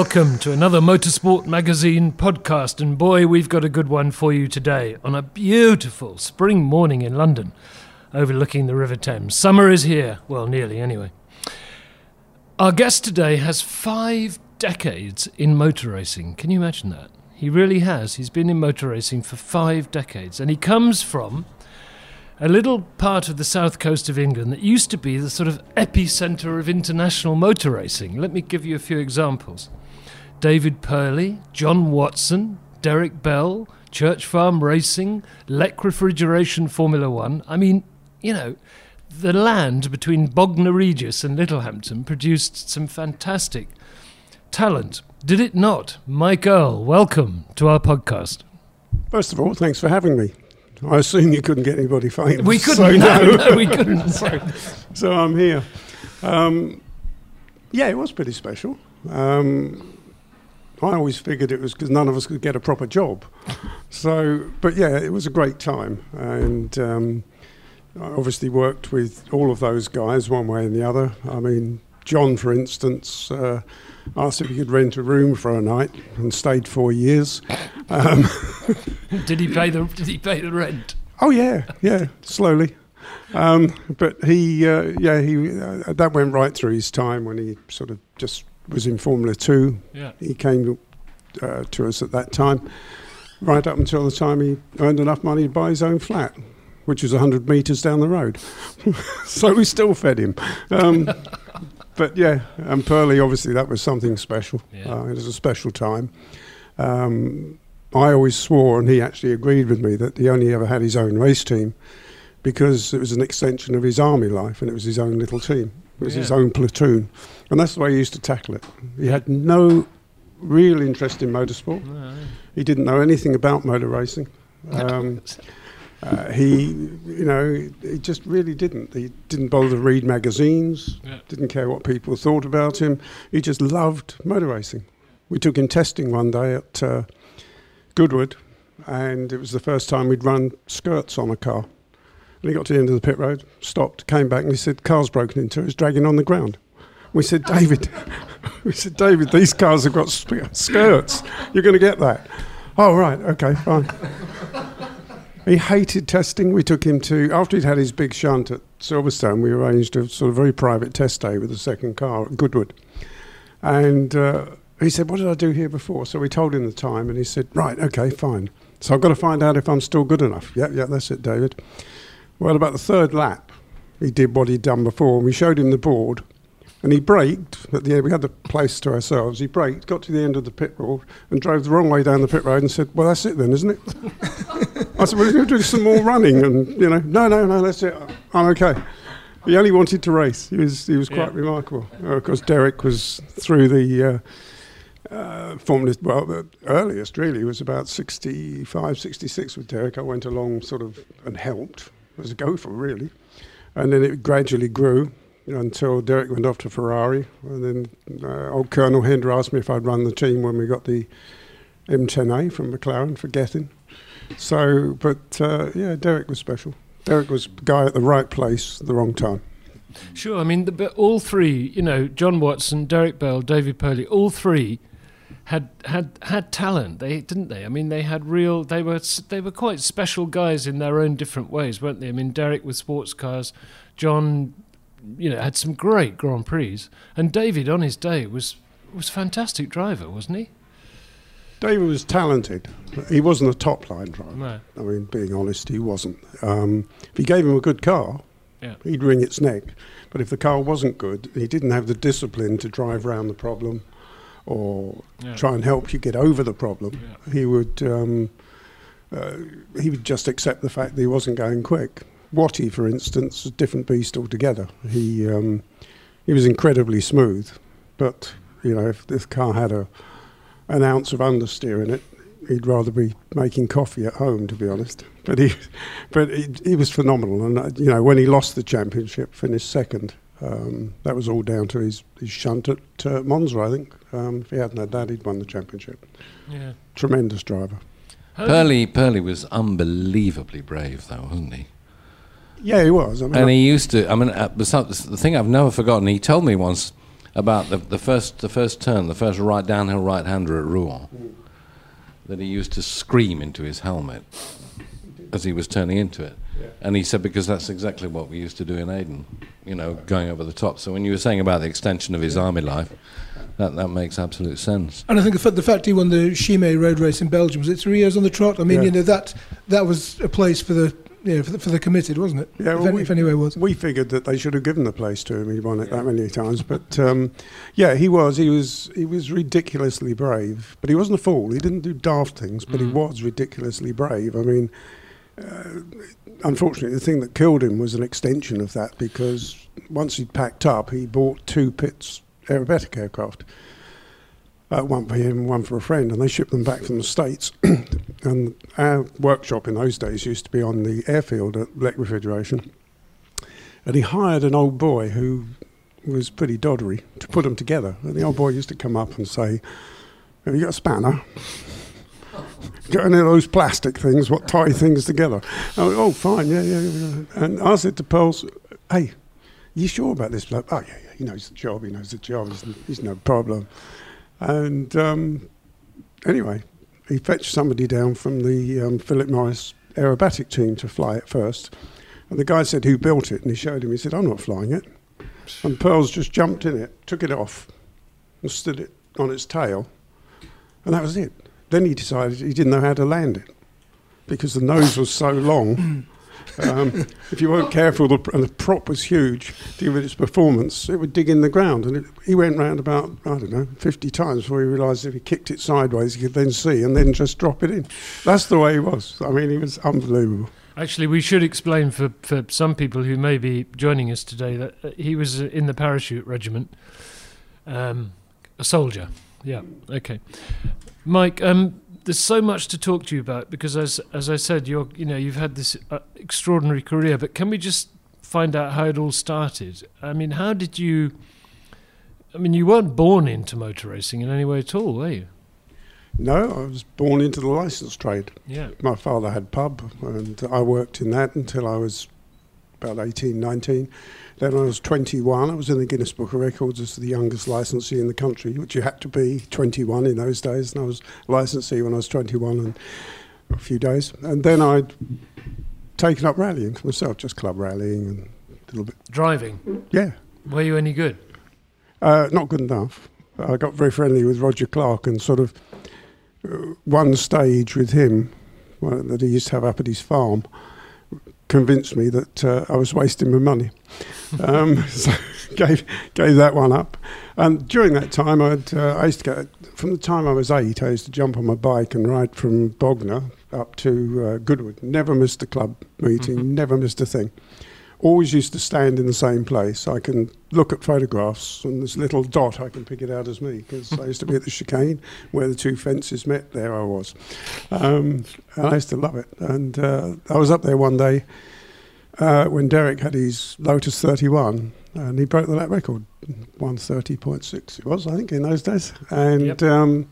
welcome to another Motorsport Magazine podcast. And boy, we've got a good one for you today on a beautiful spring morning in London, overlooking the River Thames. Summer is here. Well, nearly anyway. Our guest today has five decades in motor racing. Can you imagine that? He really has. He's been in motor racing for five decades. And he comes from a little part of the south coast of England that used to be the sort of epicenter of international motor racing. Let me give you a few examples David Purley, John Watson, Derek Bell, Church Farm Racing, Lec Refrigeration Formula One. I mean, you know, the land between Bognor Regis and Littlehampton produced some fantastic talent. Did it not? Mike Earle, welcome to our podcast. First of all, thanks for having me. I assume you couldn't get anybody famous. We couldn't. so no, no, we couldn't. so, so I'm here. Um, yeah, it was pretty special. Um, I always figured it was because none of us could get a proper job. So, but yeah, it was a great time, and um, I obviously worked with all of those guys one way and the other. I mean, John, for instance, uh, asked if he could rent a room for a night and stayed four years. Um, did he pay the Did he pay the rent? Oh yeah, yeah, slowly. Um, but he, uh, yeah, he uh, that went right through his time when he sort of just was in Formula Two. Yeah. He came uh, to us at that time, right up until the time he earned enough money to buy his own flat, which was hundred metres down the road. so we still fed him. Um, but yeah, and Purley, obviously, that was something special. Yeah. Uh, it was a special time. Um, I always swore, and he actually agreed with me, that he only ever had his own race team because it was an extension of his army life and it was his own little team. It was his own platoon. And that's the way he used to tackle it. He had no real interest in motorsport. He didn't know anything about motor racing. Um, uh, he, you know, he just really didn't. He didn't bother to read magazines, Yeah. didn't care what people thought about him. He just loved motor racing. We took him testing one day at uh, Goodwood, and it was the first time we'd run skirts on a car. And he got to the end of the pit road, stopped, came back, and he said, "Car's broken into. It's dragging on the ground." We said, "David, we said, David, these cars have got skirts. You're going to get that." Oh right, okay, fine. He hated testing. We took him to after he'd had his big shunt at Silverstone. We arranged a sort of very private test day with the second car at Goodwood, and uh, he said, "What did I do here before?" So we told him the time, and he said, "Right, okay, fine." So I've got to find out if I'm still good enough. Yeah, yeah, that's it, David. Well, about the third lap, he did what he'd done before, and we showed him the board, and he braked at the end. We had the place to ourselves. He braked, got to the end of the pit road, and drove the wrong way down the pit road, and said, "Well, that's it then, isn't it?" I said, "Well, you're going to do some more running," and you know, no, no, no, that's it. I'm okay. He only wanted to race. He was he was quite Yeah. remarkable. Uh, of course, Derek was through the. Uh, uh, Formula, well, the earliest really was about 65, 66 with Derek. I went along sort of and helped as a gopher, really. And then it gradually grew you know, until Derek went off to Ferrari. And then uh, old Colonel Hinder asked me if I'd run the team when we got the M10A from McLaren for Gethin. So, but uh, yeah, Derek was special. Derek was guy at the right place the wrong time. Sure. I mean, the, but all three, you know, John Watson, Derek Bell, David Purley, all three had had had talent. They didn't they? I mean, they had real. They were they were quite special guys in their own different ways, weren't they? I mean, Derek with sports cars, John, you know, had some great Grand Prix, and David on his day was was a fantastic driver, wasn't he? David was talented. He wasn't a top line driver. No. I mean, being honest, he wasn't. Um, if you gave him a good car, Yeah. he'd wring its neck. But if the car wasn't good, he didn't have the discipline to drive around the problem or Yeah. try and help you get over the problem. Yeah. He would um, uh, he would just accept the fact that he wasn't going quick. Watty, for instance, a different beast altogether. He um, he was incredibly smooth, but you know if this car had a an ounce of understeer in it, he'd rather be making coffee at home, to be honest. But he, but he, he was phenomenal, and uh, you know when he lost the championship, finished second. Um, that was all down to his, his shunt at uh, Monza, I think. Um, if he hadn't had that, he'd won the championship. Yeah. Tremendous driver. How Purley, Purley was unbelievably brave, though, wasn't he? Yeah, he was. I mean, And he used to. I mean, uh, the the thing I've never forgotten. He told me once about the, the first the first turn, the first right downhill right hander at Rouen, that he used to scream into his helmet as he was turning into it. And he said because that's exactly what we used to do in Aden, you know, going over the top. So when you were saying about the extension of his army life, that that makes absolute sense. And I think the, fa- the fact he won the Chimay road race in Belgium was it three years on the trot. I mean, Yeah. you know that that was a place for the know for the, for the committed, wasn't it? Yeah, if, well, any, we- if anywhere was. we figured that they should have given the place to him. He won it that many times, but um, yeah, he was. He was. He was ridiculously brave, but he wasn't a fool. He didn't do daft things, but he was ridiculously brave. I mean, uh, unfortunately, the thing that killed him was an extension of that because once he'd packed up, he bought two Pitts aerobatic aircraft. Uh, one for him, one for a friend, and they shipped them back from the States. And our workshop in those days used to be on the airfield at Lec Refrigeration. And he hired an old boy who was pretty doddery to put them together. And the old boy used to come up and say, Have you got a spanner? got any of those plastic things, what tie things together? Went, oh, fine, yeah, yeah, yeah. And I said to Pearls, Hey, you sure about this bloke? Oh, yeah, yeah, he knows the job, he knows the job, he's, he's no problem. And um, anyway, he fetched somebody down from the um, Philip Morris aerobatic team to fly it first. And the guy said, Who built it? And he showed him. He said, I'm not flying it. And Pearls just jumped in it, took it off, and stood it on its tail. And that was it. Then he decided he didn't know how to land it because the nose was so long. Um, if you weren't careful, the, and the prop was huge, to give it its performance, it would dig in the ground. And it, he went round about, I don't know, 50 times before he realised if he kicked it sideways, he could then see and then just drop it in. That's the way he was. I mean, he was unbelievable. Actually, we should explain for, for some people who may be joining us today that uh, he was in the parachute regiment, um, a soldier. Yeah, okay. Mike, um, there's so much to talk to you about because, as as I said, you're you know you've had this uh, extraordinary career. But can we just find out how it all started? I mean, how did you? I mean, you weren't born into motor racing in any way at all, were you? No, I was born into the licence trade. Yeah. My father had pub, and I worked in that until I was about 18, 19. Then I was 21, I was in the Guinness Book of Records as the youngest licensee in the country, which you had to be 21 in those days. And I was licensee when I was 21 and a few days. And then I'd taken up rallying for myself, just club rallying and a little bit. Driving. Yeah, Were you any good? uh, not good enough. I got very friendly with Roger Clark and sort of uh, one stage with him well, that he used to have up at his farm convinced me that uh, I was wasting my money. Um, so gave gave that one up. And during that time, I'd, uh, I used to go from the time I was eight. I used to jump on my bike and ride from Bognor up to uh, Goodwood. Never missed a club meeting. Never missed a thing always used to stand in the same place. I can look at photographs and this little dot, I can pick it out as me because I used to be at the chicane where the two fences met. There I was. Um, and I used to love it. And uh, I was up there one day uh, when Derek had his Lotus 31 and he broke the lap record, 130.6 it was, I think, in those days. And Yep. um,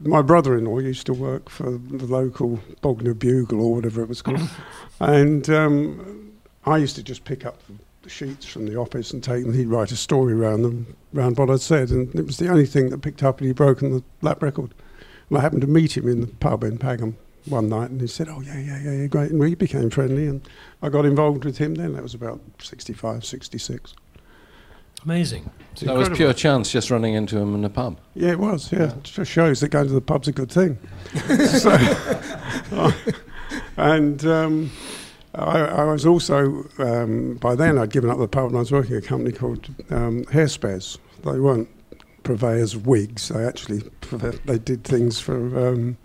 my brother-in-law used to work for the local Bognor Bugle or whatever it was called. and um, I used to just pick up the sheets from the office and take them. He'd write a story around them, around what I'd said, and it was the only thing that picked up. And he'd broken the lap record. And I happened to meet him in the pub in Pagham one night, and he said, "Oh yeah, yeah, yeah, yeah, great." And we became friendly, and I got involved with him. Then that was about 65, 66. Amazing. It's That was pure chance, just running into him in a pub. Yeah, it was. Yeah, it just shows that going to the pub's a good thing. so, and um, I, I was also um, by then I'd given up the pub and I was working at a company called um, Hair Spares. They weren't purveyors of wigs. They actually they did things for. Um,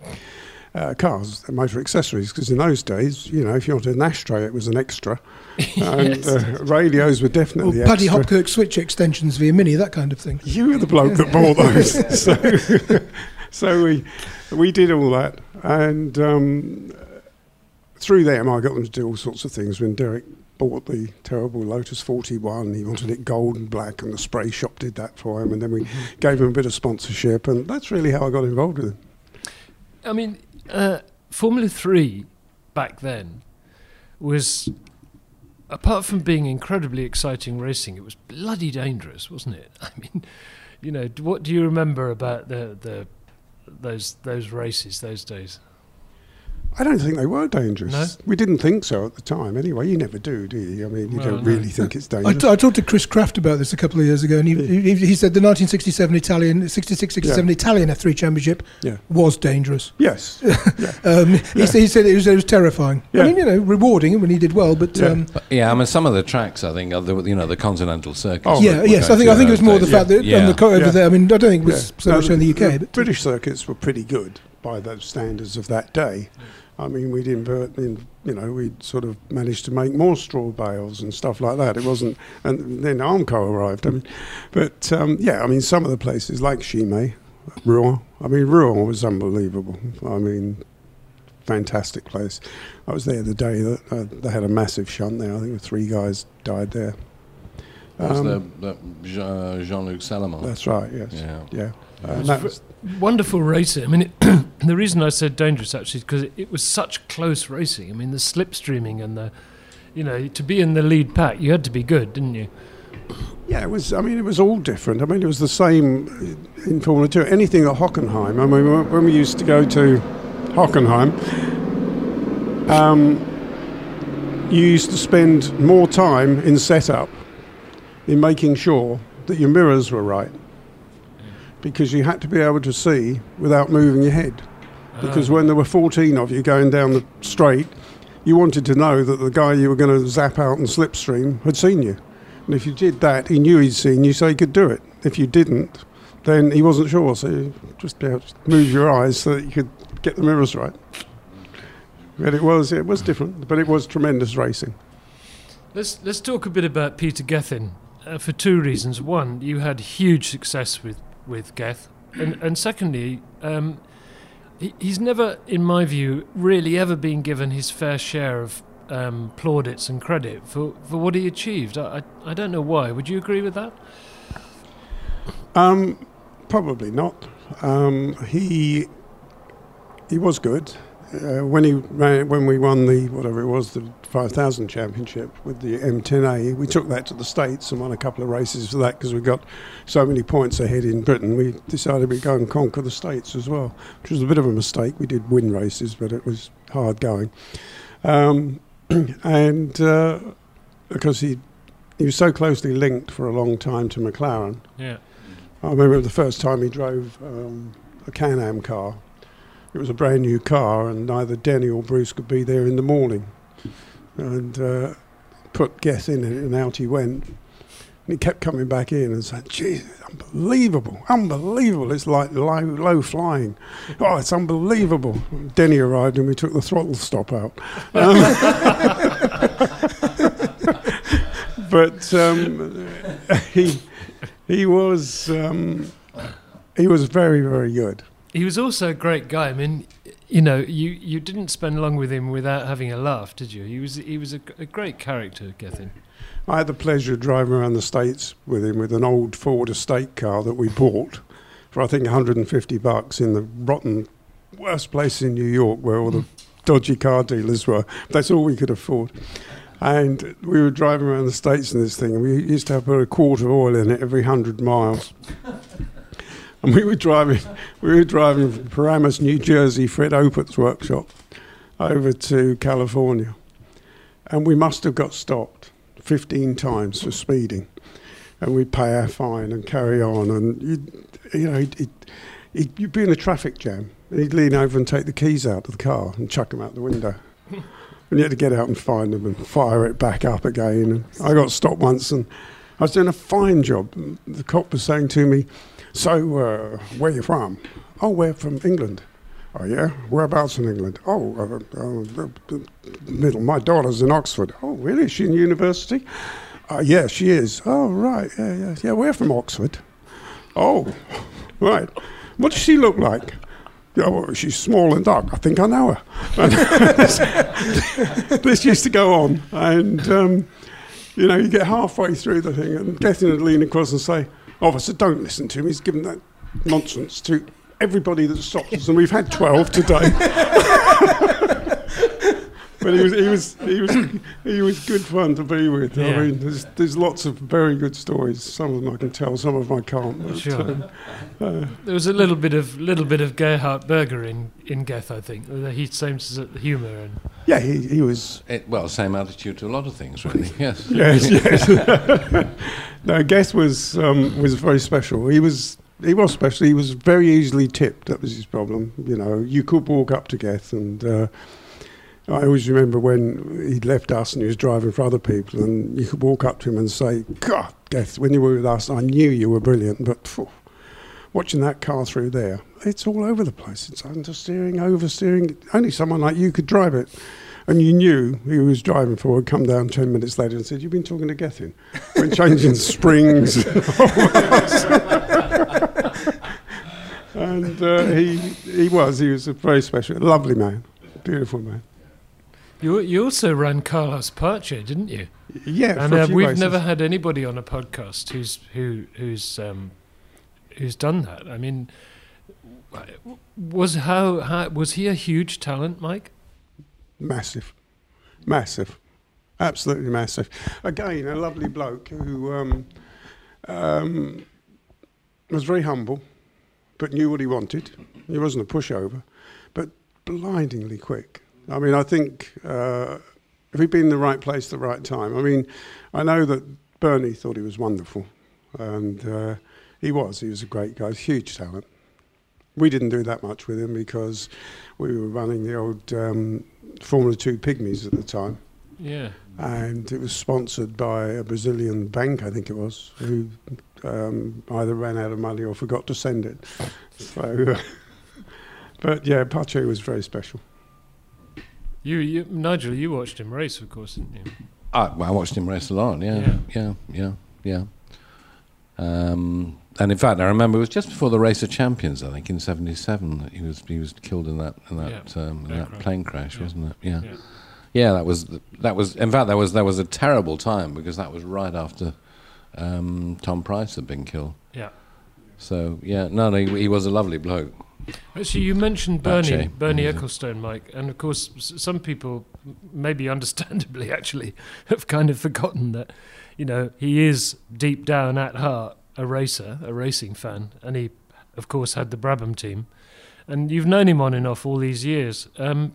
uh, cars, motor accessories, because in those days, you know, if you wanted an ashtray, it was an extra, and Yes. uh, radios were Or definitely Paddy extra. Hopkirk switch extensions via Mini, that kind of thing. You were the bloke that bought those. so, so we we did all that, and um, through them, I got them to do all sorts of things. When Derek bought the terrible Lotus 41, he wanted it gold and black, and the spray shop did that for him, and then we gave him a bit of sponsorship, and that's really how I got involved with him. I mean, uh, Formula Three back then was, apart from being incredibly exciting racing, it was bloody dangerous, wasn't it? I mean, you know, what do you remember about the the those those races those days? I don't think they were dangerous. No? We didn't think so at the time. Anyway, you never do, do you? I mean, you Well, don't no. really think it's dangerous. t- I talked to Chris Craft about this a couple of years ago, and he, he, he said the 1967 Italian, 66, 67 Yeah. Italian F3 Championship Yeah. was dangerous. yes. Um, he, said, he said it was, it was terrifying. Yeah. I mean, you know, rewarding when he did well, but Yeah. um, But, yeah, I mean, some of the tracks, I think, are the, you know, the continental circuit. Oh, yeah, yes, I think I think it was more the fact that Yeah. on the co- over Yeah. there. I mean, I don't think it was Yeah. so No, much in the UK, but British circuits were pretty good by those standards of that day. I mean, we'd invert, in, you know, we'd sort of managed to make more straw bales and stuff like that. It wasn't, and then Armco arrived. I mean, but um, yeah, I mean, some of the places like Chimay, Rouen. I mean, Rouen was unbelievable. I mean, fantastic place. I was there the day that uh, they had a massive shunt there. I think three guys died there. That was Um, the, the Jean- Jean-Luc Salomon. That's right. Yes. Yeah. Yeah. Uh, that was- Wonderful racing. I mean, it, the reason I said dangerous actually is because it, it was such close racing. I mean, the slipstreaming and the, you know, to be in the lead pack, you had to be good, didn't you? Yeah, it was. I mean, it was all different. I mean, it was the same in Formula Two. Anything at Hockenheim. I mean, when we used to go to Hockenheim, um, you used to spend more time in setup, in making sure that your mirrors were right, because you had to be able to see without moving your head. Because when there were 14 of you going down the straight, you wanted to know that the guy you were going to zap out and slipstream had seen you. And if you did that, he knew he'd seen you, so he could do it. If you didn't, then he wasn't sure, so you just be able to move your eyes so that you could get the mirrors right. But it was, it was different, but it was tremendous racing. Let's let's talk a bit about Peter Gethin uh, for two reasons. One, you had huge success with with Geth, and and secondly, um, he, he's never, in my view, really ever been given his fair share of um, plaudits and credit for, for what he achieved. I, I I don't know why. Would you agree with that? Um, probably not. Um, he he was good uh, when he ran, when we won the whatever it was the 5000 championship with the M10A. We took that to the states and won a couple of races for that because we got so many points ahead in Britain. We decided we'd go and conquer the states as well, which was a bit of a mistake. We did win races, but it was hard going. Um, and uh, because he he was so closely linked for a long time to McLaren. Yeah. I remember the first time he drove um, a Can-Am car. It was a brand new car, and neither Denny or Bruce could be there in the morning. And uh, put Geth in it, and out he went. And he kept coming back in and saying, "Geez, unbelievable, unbelievable! It's like low, low flying. Oh, it's unbelievable." Denny arrived, and we took the throttle stop out. Um, but um, he he was um, he was very very good. He was also a great guy. I mean, you know, you, you didn't spend long with him without having a laugh, did you? He was he was a, a great character, Gethin. I had the pleasure of driving around the states with him with an old Ford estate car that we bought for I think 150 bucks in the rotten worst place in New York where all the mm. dodgy car dealers were. That's all we could afford. And we were driving around the states in this thing, and we used to have put a quart of oil in it every hundred miles. and we were driving, we were driving from Paramus, New Jersey, Fred Opert's workshop, over to California, and we must have got stopped 15 times for speeding, and we'd pay our fine and carry on, and you'd, you know, it, it, you'd be in a traffic jam, and he'd lean over and take the keys out of the car and chuck them out the window. And you had to get out and find them and fire it back up again. And I got stopped once and I was doing a fine job. The cop was saying to me, So, uh, where you from? Oh, we're from England. Oh, yeah? Whereabouts in England? Oh, uh, uh, middle. My daughter's in Oxford. Oh, really? Is she in university? Uh, yeah, she is. Oh, right. Yeah, yeah. Yeah, we're from Oxford. Oh, right. What does she look like? Oh, she's small and dark. I think I know her. This, used to go on, and um, you know, you get halfway through the thing, and Gethin would lean across and say, "Officer, don't listen to him. He's given that nonsense to everybody that stops us, and we've had twelve today." but he was he was he was he was good fun to be with. Yeah. I mean, there's there's lots of very good stories. Some of them I can tell, some of them I can't. But, Sure. um, uh, There was a little bit of little bit of Gerhard Berger in in Geth, I think. with the He same s- humour and yeah, he, he was. It, well, same attitude to a lot of things, really. Yes. Yes, yes. no, Geth was um, was very special. He was he was special. He was very easily tipped. That was his problem. You know, you could walk up to Geth, and uh, I always remember when he'd left us and he was driving for other people, and you could walk up to him and say, "God, Geth, when you were with us, I knew you were brilliant, but." phew, Watching that car through there, it's all over the place. It's understeering, oversteering. Only someone like you could drive it. And you knew who he was driving for would come down 10 minutes later and said, You've been talking to Gethin? When changing springs. and uh, he, he was, he was a very special, lovely man, beautiful man. You you also ran Carlos Pace, didn't you? Yeah, and uh, we've races. never had anybody on a podcast who's who who's um, who's done that. I mean, was how, how was he a huge talent, Mike? Massive, massive, absolutely massive. Again, a lovely bloke who um, um, was very humble, but knew what he wanted. He wasn't a pushover, but blindingly quick. I mean, I think uh, if he'd been in the right place at the right time. I mean, I know that Bernie thought he was wonderful, and uh, he was. He was a great guy, huge talent. We didn't do that much with him because we were running the old um, Formula Two Pygmies at the time, Yeah. and it was sponsored by a Brazilian bank, I think it was, who um, either ran out of money or forgot to send it. So, but yeah, Pace was very special. You, you Nigel, you watched him race, of course, didn't you? I, well, I watched him race a lot. Yeah, yeah, yeah, yeah. Um, and in fact, I remember it was just before the race of champions. I think in '77 that he was he was killed in that in that, Yeah, um, in plane that crash. plane crash, Yeah. wasn't it? Yeah. Yeah. yeah, That was that was. In fact, that was that was a terrible time because that was right after um, Tom Price had been killed. Yeah. So yeah, no, no, he, he was a lovely bloke. Actually, you mentioned Bernie, Pace. Bernie Yeah. Ecclestone, Mike, and of course, some people, maybe understandably, actually, have kind of forgotten that, you know, he is deep down at heart a racer, a racing fan, and he, of course, had the Brabham team, and you've known him on and off all these years. Um,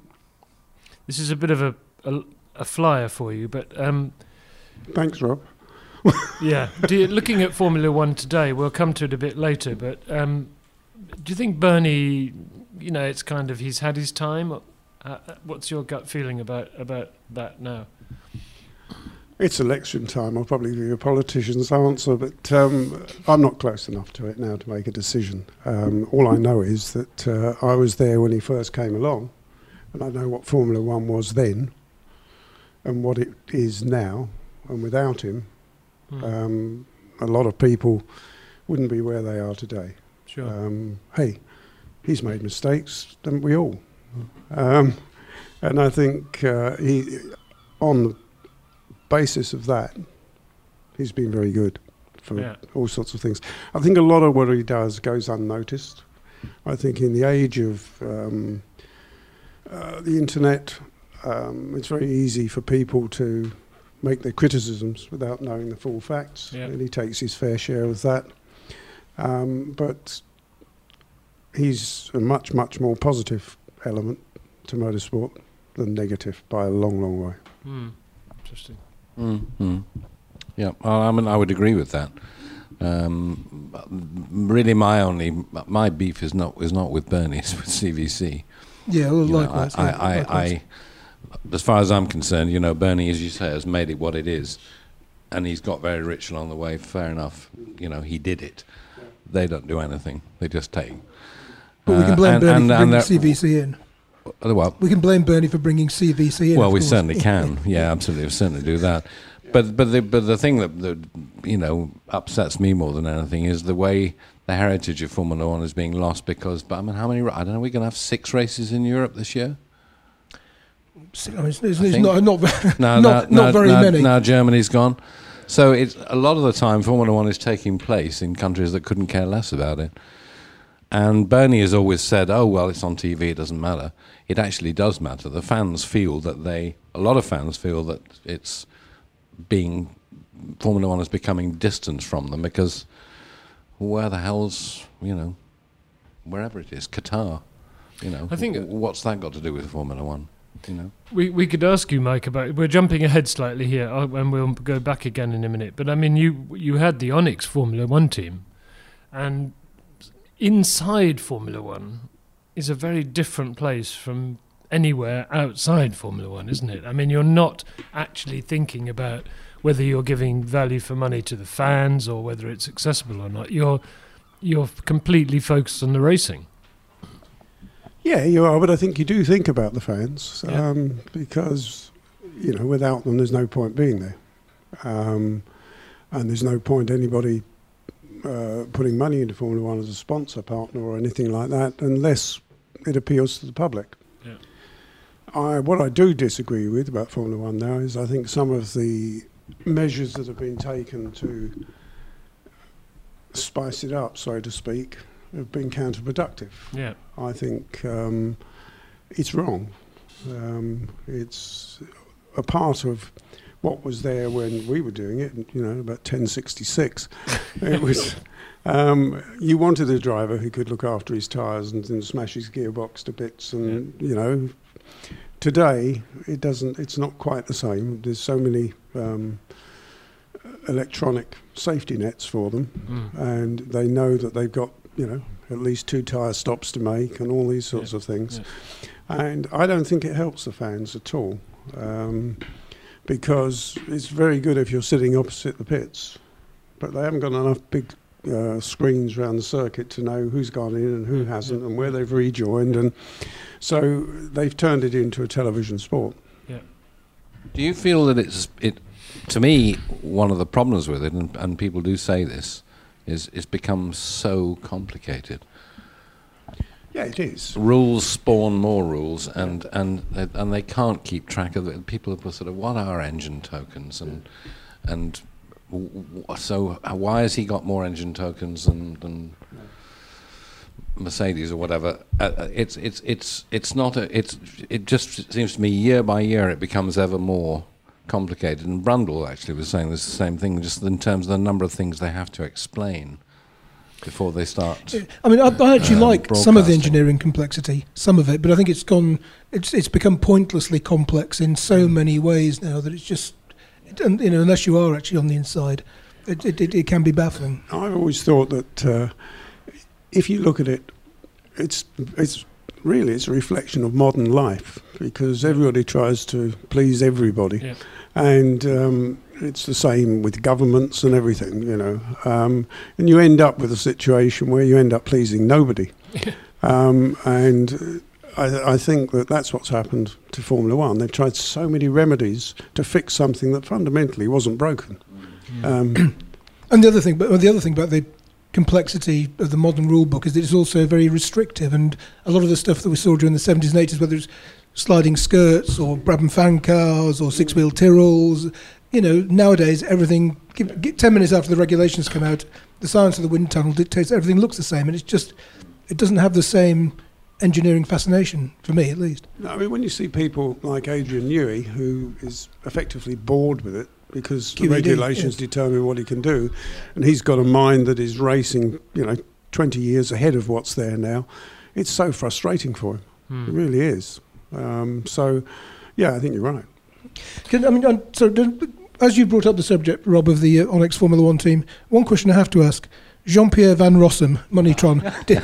this is a bit of a, a, a flyer for you, but um, Thanks, Rob. yeah, do you, looking at Formula One today, we'll come to it a bit later, but um, do you think Bernie, you know, it's kind of he's had his time? Uh, uh, what's your gut feeling about about that now? It's election time. I'll probably give you a politician's answer, but um, I'm not close enough to it now to make a decision. Um, all I know is that uh, I was there when he first came along, and I know what Formula One was then and what it is now. And without him, Hmm, um, a lot of people wouldn't be where they are today. Sure. Um, hey, he's made mistakes, haven't we all? Um, and I think uh, he, on the basis of that, he's been very good for Yeah. all sorts of things. I think a lot of what he does goes unnoticed. I think in the age of um, uh, the internet, um, it's very easy for people to make their criticisms without knowing the full facts, Yeah. and he takes his fair share of that. Um, but he's a much, much more positive element to motorsport than negative by a long, long way. Hmm, interesting. Mm-hmm. Yeah, well, I mean, I would agree with that. Um, really, my only my beef is not is not with Bernie, it's with CVC. Yeah, well, You know. I, yeah, I, likewise. I, as far as I'm concerned, you know, Bernie, as you say, has made it what it is, and he's got very rich along the way. Fair enough, you know, he did it. They don't do anything; they just take. But we Uh, can blame and- Bernie and- for bringing CVC in. Uh, Well, We can blame Bernie for bringing CVC in. well, we course. certainly can. Yeah, absolutely, we certainly do that. But but the but the thing that, that you know upsets me more than anything is the way the heritage of Formula One is being lost. Because but I mean, how many? I don't know. We're going to have six races in Europe this year. I mean, it's, it's, I not not very, No, not, no, not very no, many. Now Germany's gone. So it's a lot of the time Formula One is taking place in countries that couldn't care less about it. And Bernie has always said, "Oh well, it's on TV; it doesn't matter." It actually does matter. The fans feel that they, a lot of fans feel that it's being Formula One is becoming distant from them because where the hell's you know wherever it is Qatar, you know. I think- what's that got to do with Formula One? You know. We we could ask you, Mike, about. We're jumping ahead slightly here, uh, and we'll go back again in a minute. But I mean, you you had the Onyx Formula One team, and inside Formula One is a very different place from anywhere outside Formula One, isn't it? I mean, you're not actually thinking about whether you're giving value for money to the fans or whether it's accessible or not. You're you're completely focused on the racing. Yeah, you are, but I think you do think about the fans Yeah. um, because you know without them, there's no point being there, um, and there's no point anybody uh, putting money into Formula One as a sponsor partner or anything like that unless it appeals to the public. Yeah. I, what I do disagree with about Formula One now is I think some of the measures that have been taken to spice it up, so to speak, have been counterproductive. Yeah. I think um, it's wrong. Um, it's a part of what was there when we were doing it, you know, about 1066. it was, um, you wanted a driver who could look after his tyres and, and smash his gearbox to bits and, you know, today it doesn't, it's not quite the same. There's so many um, electronic safety nets for them Mm. and they know that they've got you know at least two tyre stops to make and all these sorts Yeah, of things. yeah. And I don't think it helps the fans at all um, because it's very good if you're sitting opposite the pits, but they haven't got enough big uh, screens around the circuit to know who's gone in and who hasn't yeah. and where they've rejoined, and so they've turned it into a television sport. Do you feel that it's it? To me, one of the problems with it, and, and people do say this, is it's become so complicated. Yeah, it is. Rules spawn more rules, and and they, and they can't keep track of it. People are sort of what are engine tokens, and and so uh, why has he got more engine tokens than than Mercedes or whatever? Uh, uh, it's it's it's it's not a it's it just seems to me year by year it becomes ever more complicated. And Brundle actually was saying this the same thing, just in terms of the number of things they have to explain before they start. I mean, I, I actually Um, like some of the engineering complexity, some of it, but I think it's gone. It's it's become pointlessly complex in so many ways now that it's just, it, and, you know, unless you are actually on the inside, it it, it, it can be baffling. I've always thought that uh, if you look at it, it's it's really it's a reflection of modern life because everybody tries to please everybody, Yeah. and um, it's the same with governments and everything, you know. Um, and you end up with a situation where you end up pleasing nobody, um, and. I, I think that that's what's happened to Formula One. They've tried so many remedies to fix something that fundamentally wasn't broken. Um, And the other thing, but the other thing about the complexity of the modern rule book is that it's also very restrictive, and a lot of the stuff that we saw during the 70s and 80s, whether it's sliding skirts or Brabham fan cars or six-wheel Tyrrells, you know, nowadays everything. Give, get ten minutes after the regulations come out, the science of the wind tunnel dictates everything looks the same, and it's just it doesn't have the same engineering fascination for me, at least. No, I mean, when you see people like Adrian Newey, who is effectively bored with it because the QED, regulations yes. determine what he can do, and he's got a mind that is racing, you know, 20 years ahead of what's there now, it's so frustrating for him. Hmm. It really is. Um, so, yeah, I think you're right. Can, I mean, so do- as you brought up the subject, Rob, of the uh, Onyx Formula One team, one question I have to ask: Jean-Pierre Van Rossem, Moneytron, di-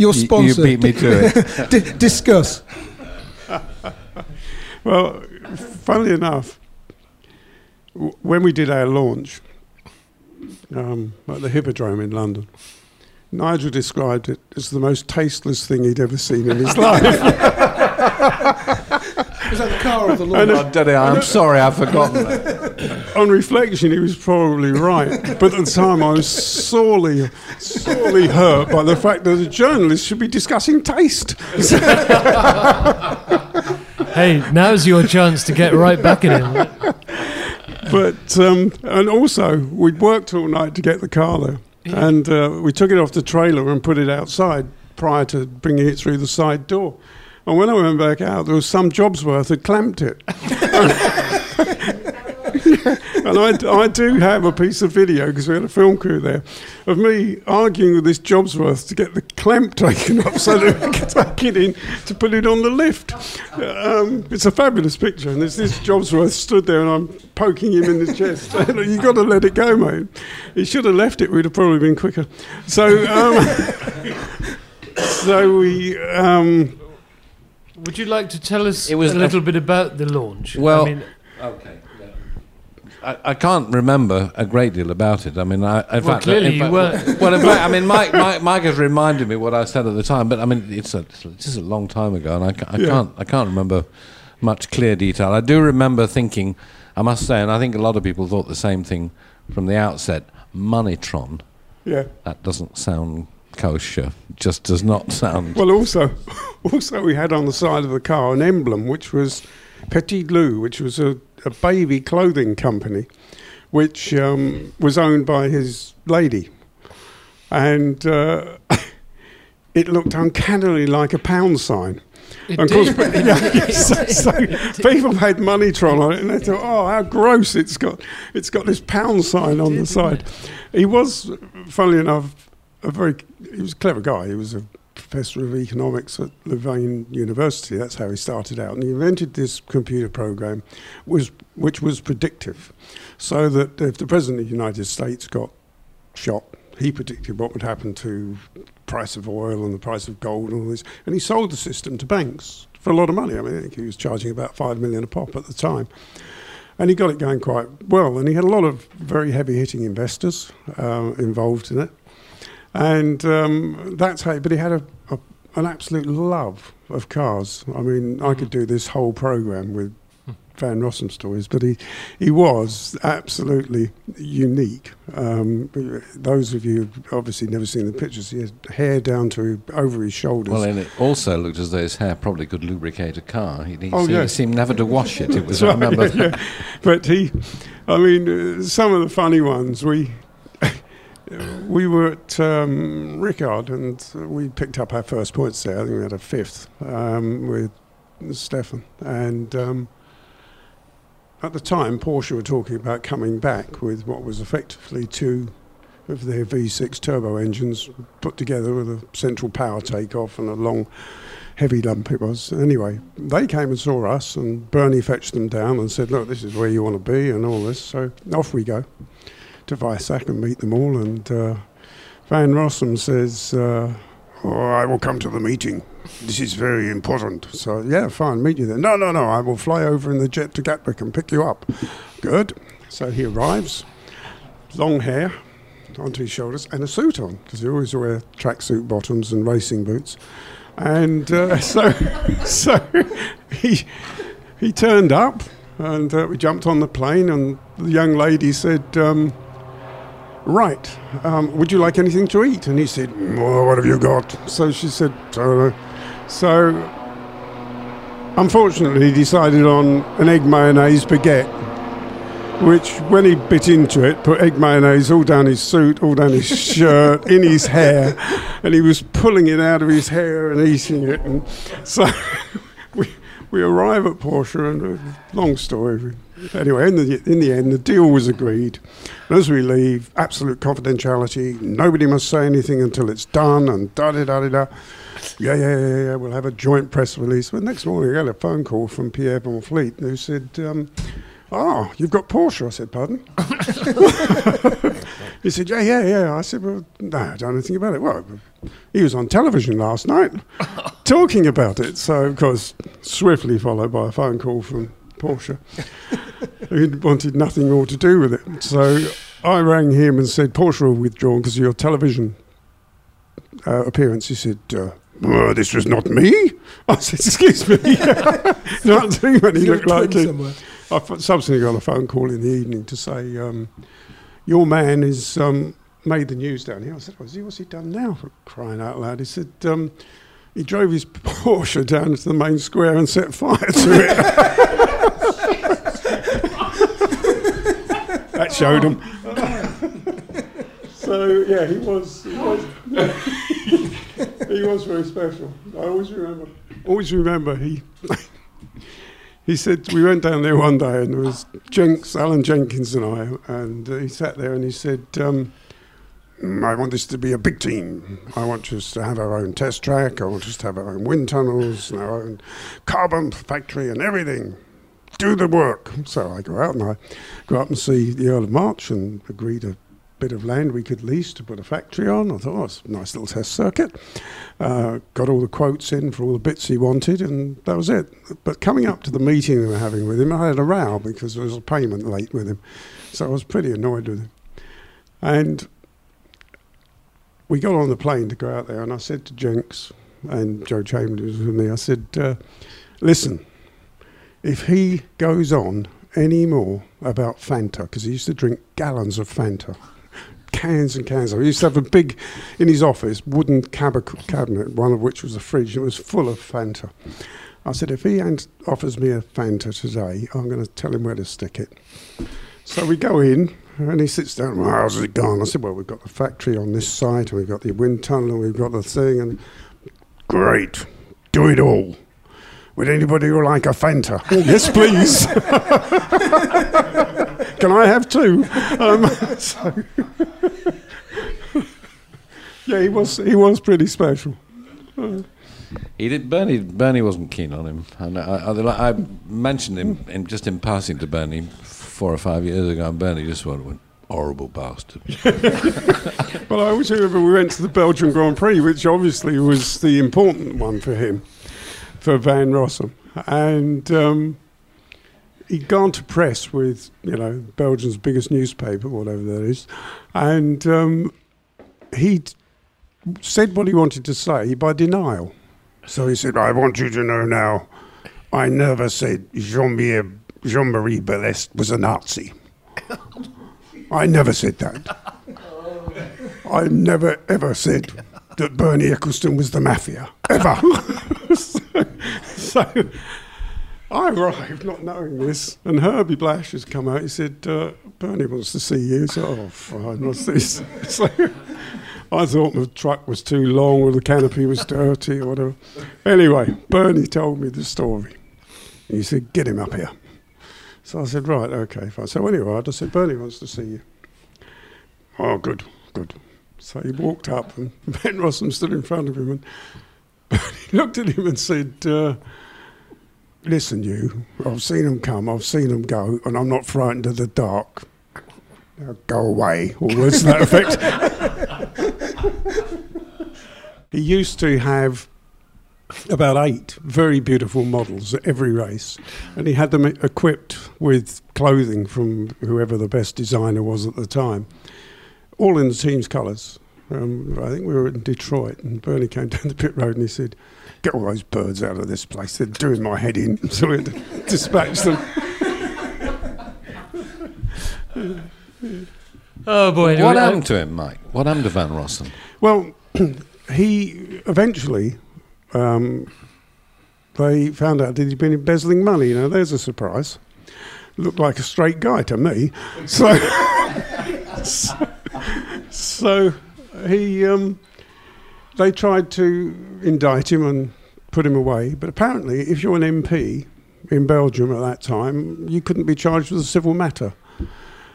your You- sponsor, You beat me to it. di- discuss. Well, funnily enough, w- when we did our launch um, at the Hippodrome in London, Nigel described it as the most tasteless thing he'd ever seen in his life. Was that the car or the And lawn? Oh, Daddy, I'm sorry, I've forgotten that. On reflection, he was probably right, but at the time I was sorely, sorely hurt by the fact that a journalist should be discussing taste. Hey, now's your chance to get right back at him. But um, and also we'd worked all night to get the car there, And uh, we took it off the trailer and put it outside prior to bringing it through the side door. And when I went back out, there was some jobs worth had clamped it. and I, I do have a piece of video because we had a film crew there of me arguing with this Jobsworth to get the clamp taken off so that we could take it in to put it on the lift. Um, it's a fabulous picture, and there's this Jobsworth stood there, and I'm poking him in the chest. You've got to let it go, mate. He should have left it. We'd have probably been quicker. So, um, so we. Um, Would you like to tell us It was a a- little bit about the launch? Well- I mean, Okay. I, I can't remember a great deal about it. I mean, I, in Well, fact, clearly in you weren't. Well, in fact, I mean, Mike, Mike, Mike has reminded me what I said at the time, but I mean, it's a, it's just a long time ago, and I, I Yeah. can't, I can't remember much clear detail. I do remember thinking, I must say, and I think a lot of people thought the same thing from the outset. Moneytron. yeah. That doesn't sound kosher. Just does not sound. Well, also, also we had on the side of the car an emblem which was Petit Lou, which was a, a baby clothing company, which um, was owned by his lady, and uh, it looked uncannily like a pound sign. it And of course, did. yeah, so, so people had Moneytron on it, and they thought, "Oh, how gross! It's got it's got this pound sign on the side." He was, funnily enough, a very he was a clever guy. He was a professor of economics at Louvain University. That's how he started out, and he invented this computer program, was which was predictive, so that if the president of the United States got shot, he predicted what would happen to price of oil and the price of gold and all this, and he sold the system to banks for a lot of money. I mean, I think he was charging about five million a pop at the time. And he got it going quite well, and he had a lot of very heavy-hitting investors uh, involved in it, and um, that's how. But he had a, a, an absolute love of cars. I mean, I could do this whole program with Van Rossem stories, but he he was absolutely unique. Um, those of you who've obviously never seen the pictures, he had hair down to over his shoulders. Well, and it also looked as though his hair probably could lubricate a car. He, he Oh, seemed, yeah. he seemed never to wash it. It was, That's I remember. yeah, yeah. But he, I mean, uh, some of the funny ones. We we were at um, Ricard and we picked up our first points there. I think we had a fifth um, with Stefan. And um, at the time, Porsche were talking about coming back with what was effectively two of their V6 turbo engines put together with a central power takeoff and a long heavy lump it was. Anyway, they came and saw us, and Bernie fetched them down and said, "Look, this is where you want to be," and all this. So off we go to Weissach and meet them all. And uh, Van Rossem says, uh, oh, "I will come to the meeting. This is very important." So yeah, fine, meet you there. No, no, no. I will fly over in the jet to Gatwick and pick you up. Good. So he arrives, long hair onto his shoulders and a suit on because he always wear tracksuit bottoms and racing boots. And uh, so, so he he turned up, and uh, we jumped on the plane. And the young lady said, um, "Right, um, would you like anything to eat?" And he said, "Oh, "What have you got?" So she said, "So." so unfortunately, he decided on an egg mayonnaise baguette which when he bit into it, put egg mayonnaise all down his suit, all down his shirt, in his hair, and he was pulling it out of his hair and eating it. And so we, we arrive at Porsche, and uh, long story. Anyway, in the, in the end, the deal was agreed. As we leave, absolute confidentiality. Nobody must say anything until it's done, and da da da da. Yeah, yeah, yeah, yeah. We'll have a joint press release. But next morning, I got a phone call from Pierre van Vliet, who said, um, Oh, you've got Porsche. I said, Pardon? he said, Yeah, yeah, yeah. I said, Well, no, I don't know anything about it. Well, he was on television last night talking about it. So, of course, swiftly followed by a phone call from Porsche, who wanted nothing more to do with it. So I rang him and said, Porsche will withdraw because of your television uh, appearance. He said, uh, "Oh, This was not me. I said, Excuse me. not too many he looked got look a twin like somewhere. I subsequently got a phone call in the evening to say, um, Your man has um, made the news down here. I said, What's he, what's he done now for crying out loud? He said, um, He drove his Porsche down to the main square and set fire to it. Showed him. so, yeah, he was. He was. he was very special. I always remember. Always remember he. he said we went down there one day and there was Jenks, Alan Jenkins, and I, and he sat there and he said. Um, "Mm, I want this to be a big team. I want us to have our own test track. I want us to have our own wind tunnels and our own carbon factory and everything. Do the work. So I go out and I go up and see the Earl of March and agreed a bit of land we could lease to put a factory on. I thought, oh, it's a nice little test circuit. Uh, got all the quotes in for all the bits he wanted, and that was it. But coming up to the meeting we were having with him, I had a row because there was a payment late with him. So I was pretty annoyed with him. And we got on the plane to go out there, and I said to Jenks and Joe Chambers was with me, I said, uh, listen, if he goes on any more about Fanta, because he used to drink gallons of Fanta, cans and cans. He used to have a big, in his office, wooden cab- cabinet, one of which was a fridge, and it was full of Fanta. I said, if he offers me a Fanta today, I'm going to tell him where to stick it. So we go in, and he sits down. Well, how's it gone? I said, well, we've got the factory on this side, and we've got the wind tunnel, and we've got the thing, and great, do it all. Would anybody like a Fanta? "Oh, yes, please. Can I have two? Um, so yeah, he was he was pretty special. He did. Bernie. Bernie wasn't keen on him, and I, I, I mentioned him in, just in passing to Bernie four or five years ago, and Bernie just went, went horrible bastard. Well, I always remember we went to the Belgian Grand Prix, which obviously was the important one for him, for Van Rossem, and um, he'd gone to press with you know Belgium's biggest newspaper, whatever that is, and um, he'd said what he wanted to say by denial. So he said, "I want you to know now, I never said Jean-Marie Jean-Marie Balestre was a Nazi. I never said that." I never ever said that Bernie Ecclestone was the mafia ever. so, so I arrived not knowing this, and Herbie Blash has come out. He said, uh, "Bernie wants to see you." So, oh, fine, what's this? So I thought the truck was too long, or the canopy was dirty, or whatever. Anyway, Bernie told me the story. He said, "Get him up here." So I said, "Right, okay, fine." So arrived, I said, "Bernie wants to see you." Oh, good, good. So he walked up, and Van Rossem stood in front of him, and he looked at him and said, uh, "Listen, you. I've seen them come, I've seen them go, and I'm not frightened of the dark. Now go away." Or words to that effect. he used to have about eight very beautiful models at every race, and he had them equipped with clothing from whoever the best designer was at the time, all in the team's colours. Um, I think we were in Detroit, and Bernie came down the pit road and he said, "Get all those birds out of this place. They're doing my head in." So we had to dispatch them. Oh boy! what I- happened to him, Mike? What happened to Van Rossem? Well, he eventually um, they found out that he'd been embezzling money. You know, there's a surprise. Looked like a straight guy to me. So, so, so he um, they tried to indict him and put him away. But apparently, if you're an MP in Belgium at that time, you couldn't be charged with a civil matter.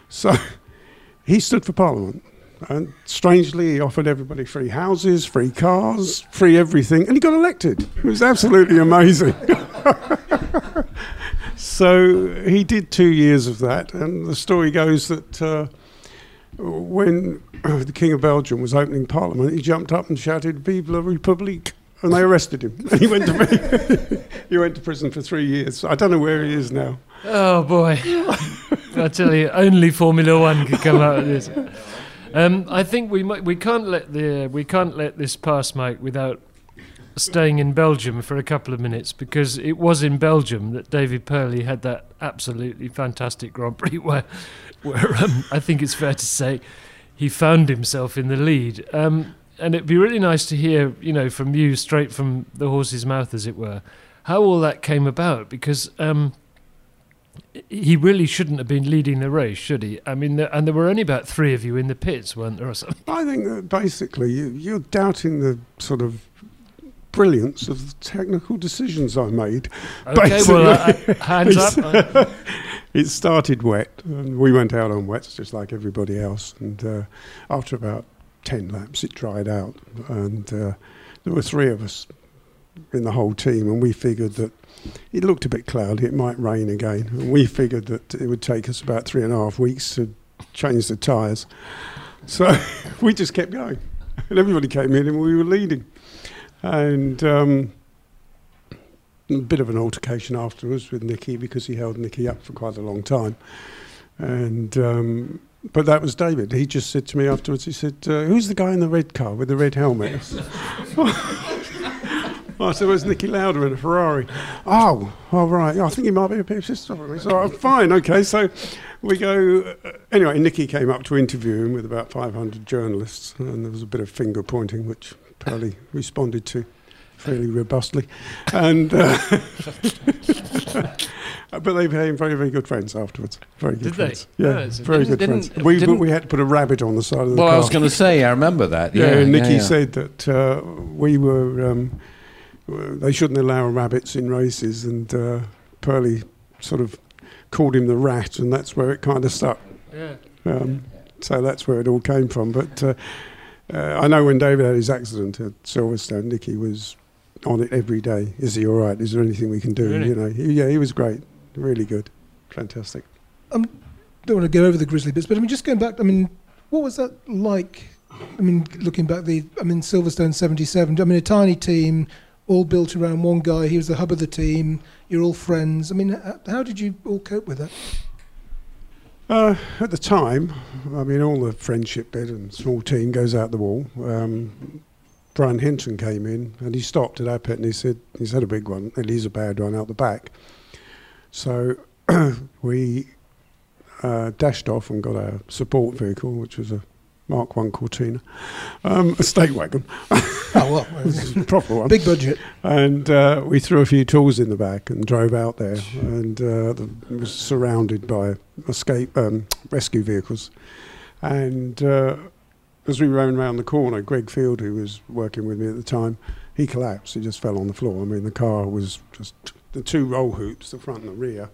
So he stood for Parliament. And strangely, he offered everybody free houses, free cars, free everything, and he got elected. It was absolutely amazing. so he did two years of that, and the story goes that uh, when uh, the King of Belgium was opening Parliament, he jumped up and shouted "Vive la République!" and they arrested him. And he went to he went to prison for three years. I don't know where he is now. Oh boy! I tell you, only Formula One could come out of this. Um, I think we might, we can't let the we can't let this pass, Mike, without staying in Belgium for a couple of minutes because it was in Belgium that David Purley had that absolutely fantastic Grand Prix where, where um, I think it's fair to say he found himself in the lead. Um, and it'd be really nice to hear, you know, from you straight from the horse's mouth, as it were, how all that came about because. Um, he really shouldn't have been leading the race, should he? I mean, and there were only about three of you in the pits, weren't there, or something? I think that basically you, you're doubting the sort of brilliance of the technical decisions I made. Okay, well, uh, hands up. it started wet, and we went out on wets just like everybody else. And uh, after about 10 laps, it dried out. And uh, there were three of us in the whole team, and we figured that it looked a bit cloudy, it might rain again. And we figured that it would take us about three and a half weeks to change the tyres. So we just kept going. And everybody came in, and we were leading. And um, a bit of an altercation afterwards with Niki because he held Niki up for quite a long time. And um, but that was David. He just said to me afterwards. He said, uh, "Who's the guy in the red car with the red helmet?" I said, "Was Niki Lauda in a Ferrari?" Oh, all right. I think he might be a bit off at me. So, fine, okay. So we go. Uh, anyway, Niki came up to interview him with about 500 journalists, and there was a bit of finger pointing, which Purley responded to fairly robustly, and uh, but they became very, very good friends afterwards. Very good Did friends. they? Yeah, No, it's- very good Didn't- friends. We, we had to put a rabbit on the side of the Well, car. I was going to say, I remember that. yeah, Yeah, and Niki yeah, yeah. said that uh, we were um, uh, they shouldn't allow rabbits in races, and uh, Purley sort of called him the rat, and that's where it kind of stuck. Yeah. Um, so that's where it all came from. But uh, I know when David had his accident at Silverstone, Niki was on it every day. Is he all right? Is there anything we can do? Really? You know, he, yeah, he was great, really good, fantastic. I don't want to go over the Grisly bits, but I mean, just going back, I mean, what was that like? I mean, looking back, the I mean, Silverstone '77. I mean, a tiny team, all built around one guy. He was the hub of the team. You're all friends. I mean, how, how did you all cope with that? Uh, at the time, I mean, all the friendship bit and small team goes out the wall. Um, Brian Henton came in and he stopped at our pit and he said, he's had a big one and he's a bad one out the back. So we uh, dashed off and got our support vehicle, which was a Mark One Cortina, um, a state wagon, Oh well, a proper one. big budget. And uh, we threw a few tools in the back and drove out there, and uh, the, was surrounded by escape um, rescue vehicles. And uh, as we ran around the corner, Greg Field, who was working with me at the time, he collapsed. He just fell on the floor. I mean, the car was just the two roll hoops, the front and the rear,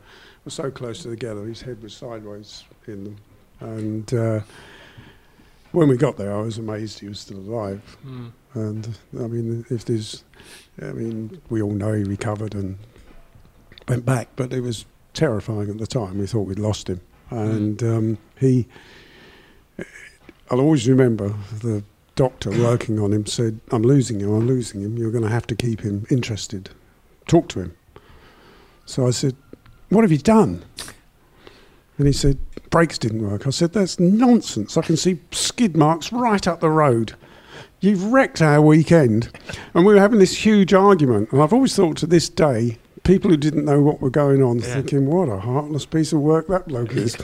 were so close together. His head was sideways in them, and. Uh, when we got there, I was amazed he was still alive. Mm. And I mean, if there's, I mean, we all know he recovered and went back, but it was terrifying at the time. We thought we'd lost him, and um, he. I'll always remember the doctor working on him said, "I'm losing him. I'm losing him. You're going to have to keep him interested. Talk to him." So I said, "What have you done?" And he said, "Brakes didn't work." I said, "That's nonsense. I can see skid marks right up the road." You've wrecked our weekend. And we were having this huge argument. And I've always thought to this day, people who didn't know what were going on, Yeah. thinking, what a heartless piece of work that bloke is.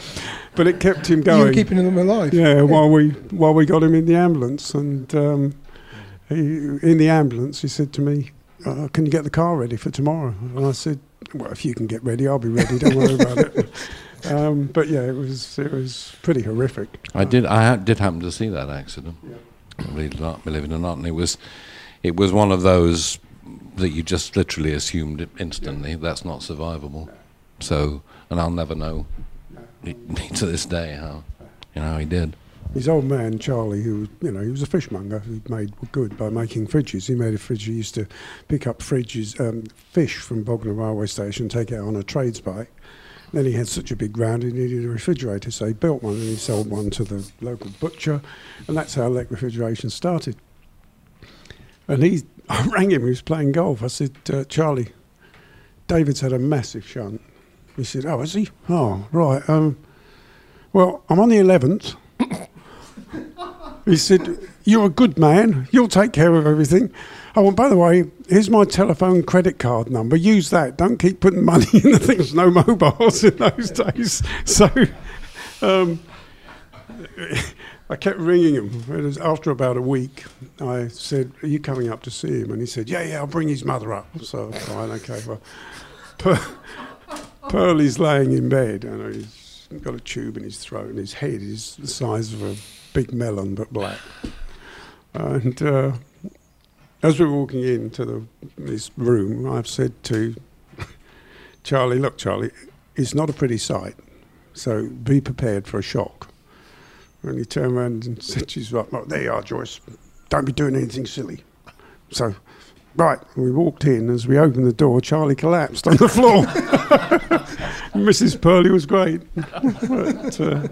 but it kept him You going. were keeping him alive. yeah, while we while we got him in the ambulance. And um, he, in the ambulance, he said to me, uh, Can you get the car ready for tomorrow? And I said, Well, if you can get ready, I'll be ready. Don't worry about it. Um, but yeah, it was it was pretty horrific. I did. I ha- did happen to see that accident. Believe it or not, believe it or not, and it was, it was one of those that you just literally assumed instantly that's not survivable. So, and I'll never know to this day how, you know, how he did. His old man Charlie, who you know, he was a fishmonger who made good by making fridges. He made a fridge. He used to pick up fridges, um, fish from Bognor railway station, take it on a trades bike. Then he had such a big ground, he needed a refrigerator, so he built one and he sold one to the local butcher, and that's how Lec Refrigeration started. And he, I rang him. He was playing golf. I said, uh, Charlie, David's had a massive shunt. He said, Oh, has he? Oh, right. Um, well, I'm on the eleventh. He said, You're a good man. You'll take care of everything. Oh, and by the way, here's my telephone credit card number. Use that. Don't keep putting money in the things. No mobiles in those days. So um, I kept ringing him. After about a week, I said, Are you coming up to see him? And he said, Yeah, yeah, I'll bring his mother up. So, fine, okay, well. Per- Purley's laying in bed, and he's got a tube in his throat, and his head is the size of a big melon but black. And uh, as we're walking into the, this room, I've said to Charlie, "Look, Charlie, it's not a pretty sight, so be prepared for a shock." And he turned around and said, "She's right. Look, there you are, Joyce. Don't be doing anything silly." So Right, we walked in. As we opened the door, Charlie collapsed on the floor. Mrs. Purley was great, but, uh,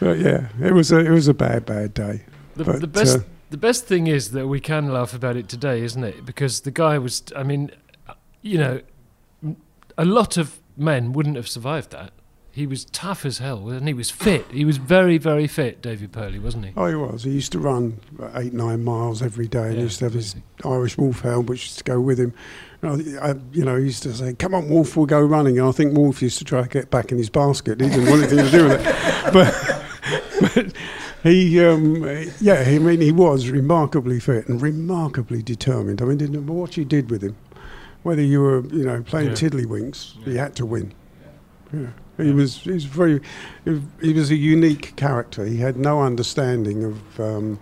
but, yeah, it was a it was a bad bad day. The, But, the best uh, the best thing is that we can laugh about it today, isn't it? Because the guy was, I mean, you know, a lot of men wouldn't have survived that. He was tough as hell, and he was fit. He was very, very fit, David Purley, wasn't he? Oh, he was. He used to run eight nine miles every day, and Yeah, he used to have his. Irish Wolfhound, which used to go with him. I, I, you know, he used to say, "Come on, Wolf, we'll go running." And I think Wolf used to try to get back in his basket. He didn't want anything to do with it, but, but he, um, yeah, I mean, he was remarkably fit and remarkably determined. I mean, what you did with him, whether you were, you know, playing Yeah. tiddlywinks, he had to win. Yeah. He was, he was very, he was a unique character. He had no understanding of, um,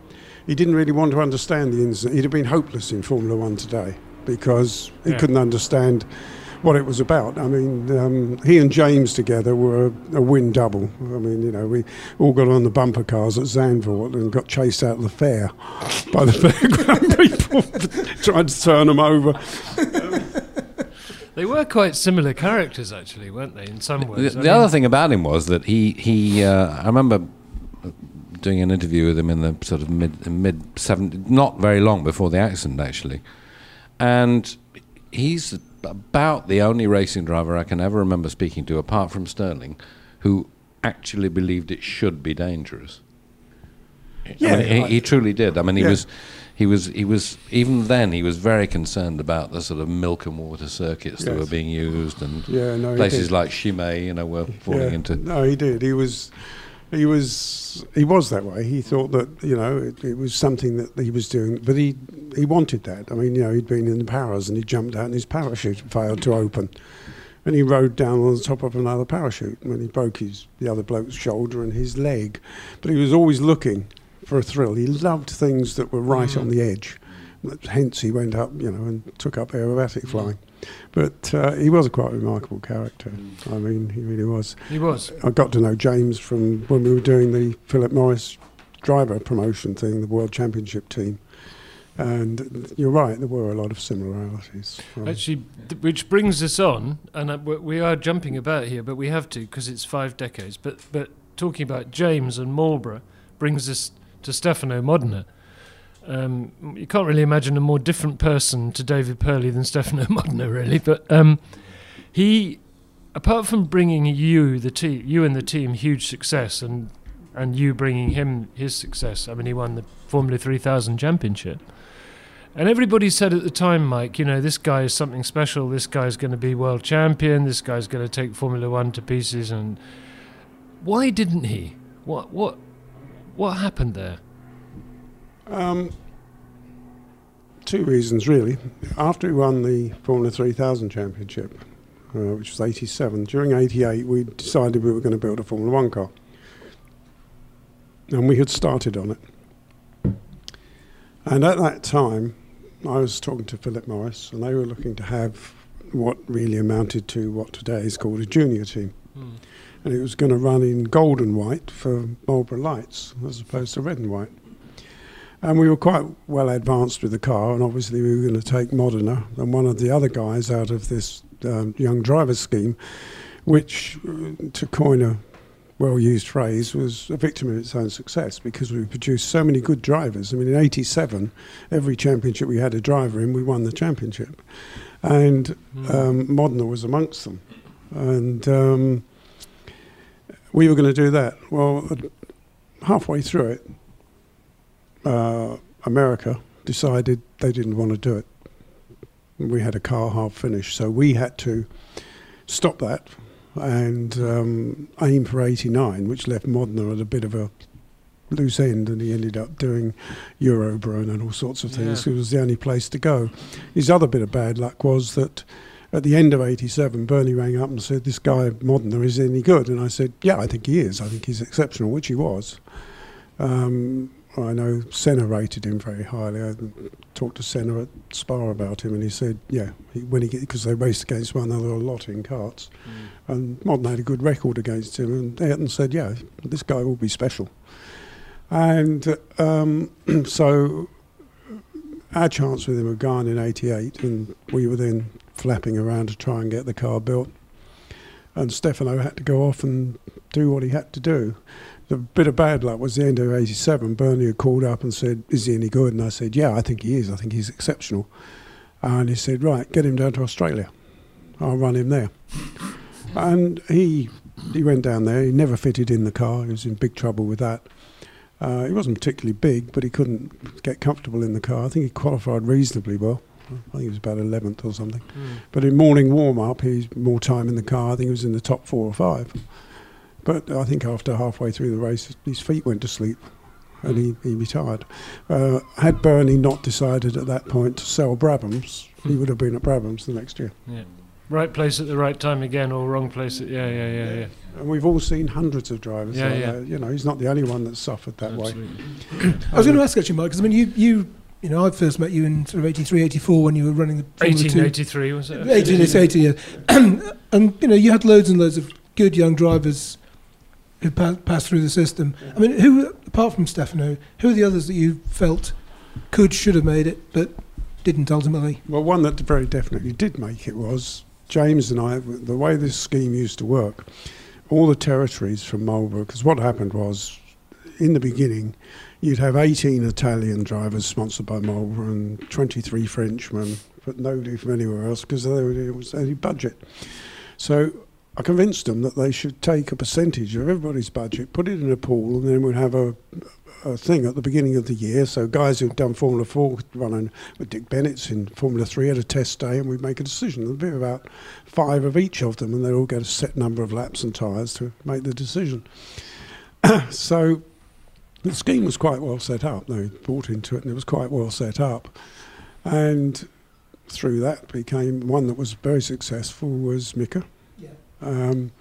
he didn't really want to understand the ins. He'd have been hopeless in Formula One today because he Yeah. couldn't understand what it was about. I mean, um, he and James together were a, a win double. I mean, you know, we all got on the bumper cars at Zandvoort and got chased out of the fair by the fairground people trying to turn them over. They were quite similar characters, actually, weren't they? In some The, ways. I the other thing about him was that he he uh, I remember doing an interview with him in the sort of mid mid seven not very long before the accident actually, and he's about the only racing driver I can ever remember speaking to apart from Stirling, who actually believed it should be dangerous. I Yeah, mean, he, he truly did. I mean, he Yeah. was, he was, he was. Even then, he was very concerned about the sort of milk and water circuits that were being used, and Yeah, no, places like Chimay, you know, were falling Yeah. into. No, he did. He was, he was, he was that way. He thought that you know it, it was something that he was doing, but he he wanted that. I mean, you know, he'd been in the paras and he jumped out and his parachute failed to open, and he rode down on the top of another parachute when he broke his the other bloke's shoulder and his leg. But he was always looking for a thrill. He loved things that were right mm. on the edge. Hence, he went up, you know, and took up aerobatic mm. flying. But uh, he was a quite remarkable character. I mean, he really was. He was. I got to know James from when we were doing the Philip Morris driver promotion thing, the World Championship team. And you're right, there were a lot of similarities. Actually, th- which brings us on, and uh, we- we are jumping about here, but we have to because it's five decades. But but talking about James and Marlboro brings us to Stefano Modena. Um, you can't really imagine a more different person to David Purley than Stefano Modena, really. But um, he, apart from bringing you the team, you and the team huge success, and and you bringing him his success. I mean, he won the Formula 3000 championship. And everybody said at the time, Mike, you know, this guy is something special. This guy's going to be world champion. This guy's going to take Formula One to pieces. And why didn't he? What what what happened there? Um, two reasons, really. After we won the Formula 3000 championship, uh, which was 87, during 88, we decided we were going to build a Formula One car. And we had started on it. And at that time, I was talking to Philip Morris, and they were looking to have what really amounted to what today is called a junior team. And it was going to run in gold and white for Marlboro Lights as opposed to red and white. And we were quite well advanced with the car, and obviously we were going to take Modena and one of the other guys out of this um, young driver scheme, which, uh, to coin a well used phrase, was a victim of its own success because we produced so many good drivers. I mean, in 87, every championship we had a driver in, we won the championship. And um, Modena was amongst them. And um, we were going to do that. Well, halfway through it, uh, America decided they didn't want to do it. We had a car half finished, so we had to stop that and um, aim for 89, which left Modena at a bit of a loose end, and he ended up doing Eurobrun and all sorts of things. Yeah. It was the only place to go. His other bit of bad luck was that at the end of 87, Bernie rang up and said, This guy, Modena, is any good? And I said, Yeah, I think he is. I think he's exceptional, which he was. Um, I know Senna rated him very highly. I talked to Senna at Spa about him, and he said, "Yeah, he, when he because they raced against one another a lot in karts, and Modena had a good record against him." And Ayrton said, "Yeah, this guy will be special." And um, so our chance with him had gone in '88, and we were then flapping around to try and get the car built. And Stefano had to go off and do what he had to do the bit of bad luck was the end of 87. Bernie had called up and said, Is he any good? And I said, Yeah, I think he is. I think he's exceptional. And he said, Right, get him down to Australia. I'll run him there. and he he went down there. He never fitted in the car. He was in big trouble with that. Uh, he wasn't particularly big, but he couldn't get comfortable in the car. I think he qualified reasonably well. I think he was about 11th or something. Mm. But in morning warm up, he's more time in the car. I think he was in the top four or five. But I think after halfway through the race, his feet went to sleep and hmm. he, he retired. Uh, had Bernie not decided at that point to sell Brabhams, he hmm. would have been at Brabhams the next year. Yeah. Right place at the right time again, or wrong place at yeah, yeah, yeah, yeah. And we've all seen hundreds of drivers. Yeah, like yeah. that. You know, he's not the only one that's suffered that way. I was going to ask actually, Mike, because I mean, you, you, you know, I first met you in sort of 83, 84 when you were running the Formula 2. 1883 was it? 18, it's 80, yeah. and, you know, you had loads and loads of good young drivers who pa- passed through the system. I mean, who, apart from Stefano, who are the others that you felt could, should have made it, but didn't ultimately? Well, one that very definitely did make it was James and I, the way this scheme used to work, all the territories from Marlboro, because what happened was, in the beginning, you'd have 18 Italian drivers sponsored by Marlboro and 23 Frenchmen, but nobody from anywhere else because there was any budget. So I convinced them that they should take a percentage of everybody's budget, put it in a pool, and then we'd have a, a thing at the beginning of the year. So guys who'd done Formula 4 could run in, with Dick Bennetts in Formula 3 at a test day, and we'd make a decision. There'd be about five of each of them, and they'd all get a set number of laps and tyres to make the decision. so the scheme was quite well set up. They bought into it, and it was quite well set up. And through that became one that was very successful was Mika. Um,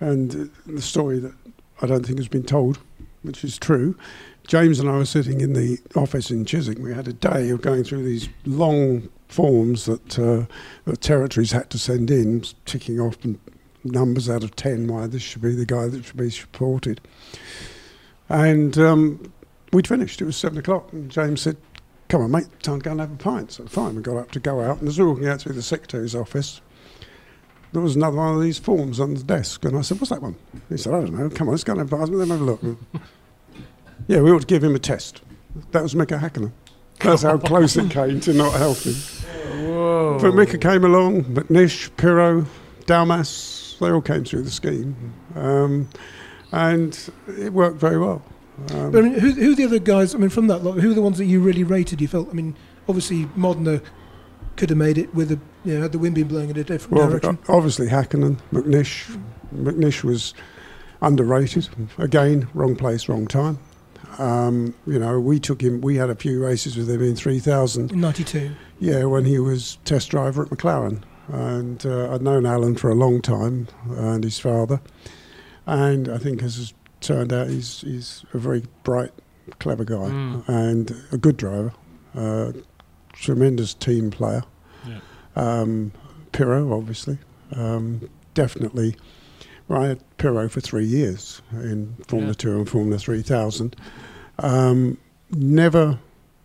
and the story that I don't think has been told, which is true. James and I were sitting in the office in Chiswick. We had a day of going through these long forms that uh, the territories had to send in, ticking off numbers out of 10 why this should be the guy that should be supported. And um, we'd finished. It was seven o'clock, and James said, "Come on, mate, time to go and have a pint." So fine, we got up to go out, and as we were walking out through the secretary's office, there was another one of these forms on the desk, and I said, "What's that one?" He said, "I don't know. Come on, let's go and have a pint. Let me have a look." yeah, we ought to give him a test. That was Mika Hakkinen. That's how close it came to not helping. Whoa. But Mika came along, McNish, Pirro, Dalmas, they all came through the scheme. Um, and it worked very well. Um, But I mean, who, who are the other guys? I mean, from that lot, who are the ones that you really rated? You felt, I mean, obviously Modena could have made it with a, you know, had the wind been blowing in a different well, direction. obviously Hakkinen, McNish. McNish was underrated. Again, wrong place, wrong time. Um, you know, we took him, we had a few races with him in 3000. In 92. Yeah, when he was test driver at McLaren. And uh, I'd known Alan for a long time and his father. And I think, as it's turned out, he's, he's a very bright, clever guy Mm. and a good driver, uh, tremendous team player. Yeah. Um, Pirro, obviously. Um, definitely. Well, I had Pirro for three years in Formula Yeah. 2 and Formula 3000. Um, never,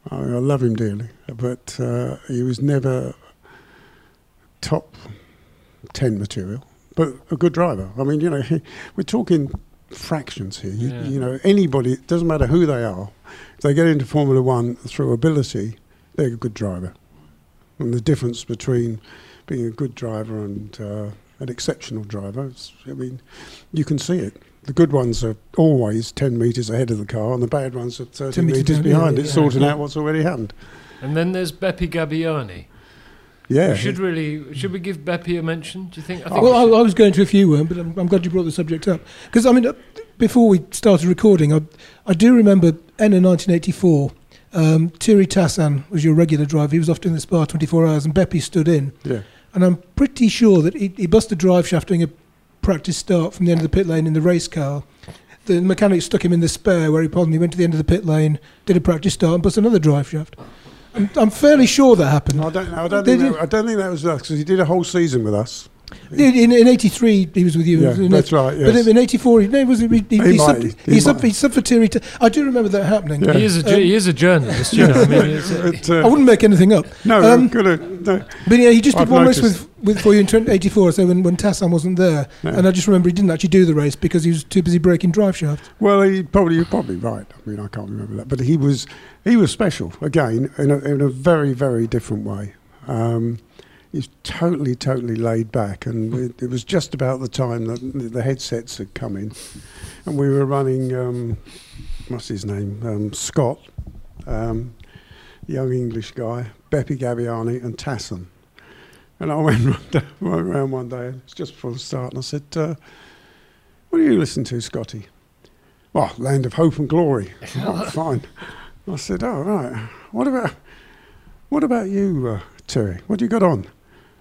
I, mean, I love him dearly, but uh, he was never top 10 material, but a good driver. I mean, you know, we're talking fractions here. You, Yeah. you know, anybody, it doesn't matter who they are, if they get into Formula One through ability, they're a good driver. And the difference between being a good driver and uh, an exceptional driver, it's, I mean, you can see it. The good ones are always 10 metres ahead of the car, and the bad ones are 30 10 metres metres yeah, behind yeah, it, yeah. sorting out what's already happened. And then there's Beppe Gabbiani. Yeah. We should really should we give Beppe a mention? Do you think? I think Well, we I. I was going to if you weren't, but I'm, I'm glad you brought the subject up. Because, I mean, uh, before we started recording, I, I do remember end of 1984, um, Thierry Tassin was your regular driver. He was off doing the Spa 24 hours, and Beppe stood in. yeah. and I'm pretty sure that he, he busted drive shaft doing a practice start from the end of the pit lane in the race car. The mechanic stuck him in the spare where he he went to the end of the pit lane, did a practice start, and busted another drive shaft. I'm, I'm fairly sure that happened. I don't know. I don't, Did think that, I don't think that was us because he did a whole season with us. In, in, in 83, he was with you. Yeah, in that's right. But in 84, he, no, was it, he, he, He he, might, subbed, he he, subbed, might. he subbed for Thierry. T- I do remember that happening. Yeah. He is a ju- he is a journalist, you know. I mean, it's, uh, But, uh, I wouldn't make anything up. no, um, could have. No. But yeah, he just did I've one race noticed. with, with for you in 20 84, so when, when Tassin wasn't there. Yeah. And I just remember he didn't actually do the race because he was too busy breaking drive shaft. Well, he probably you're probably right. I mean, I can't remember that, but he was he was special again in a, in a very very different way. Um, he's totally totally laid back, and it, it was just about the time that the headsets had come in, and we were running um, what's his name um, Scott, um, young English guy, Beppe Gabbiani, and Tassin. And I went round, went round one day, it's just before the start, and I said, uh, "What do you listen to, Scotty?" Well, Land of Hope and Glory. oh, fine. I said, "Oh, right. What about what about you, uh, Terry? What do you got on?"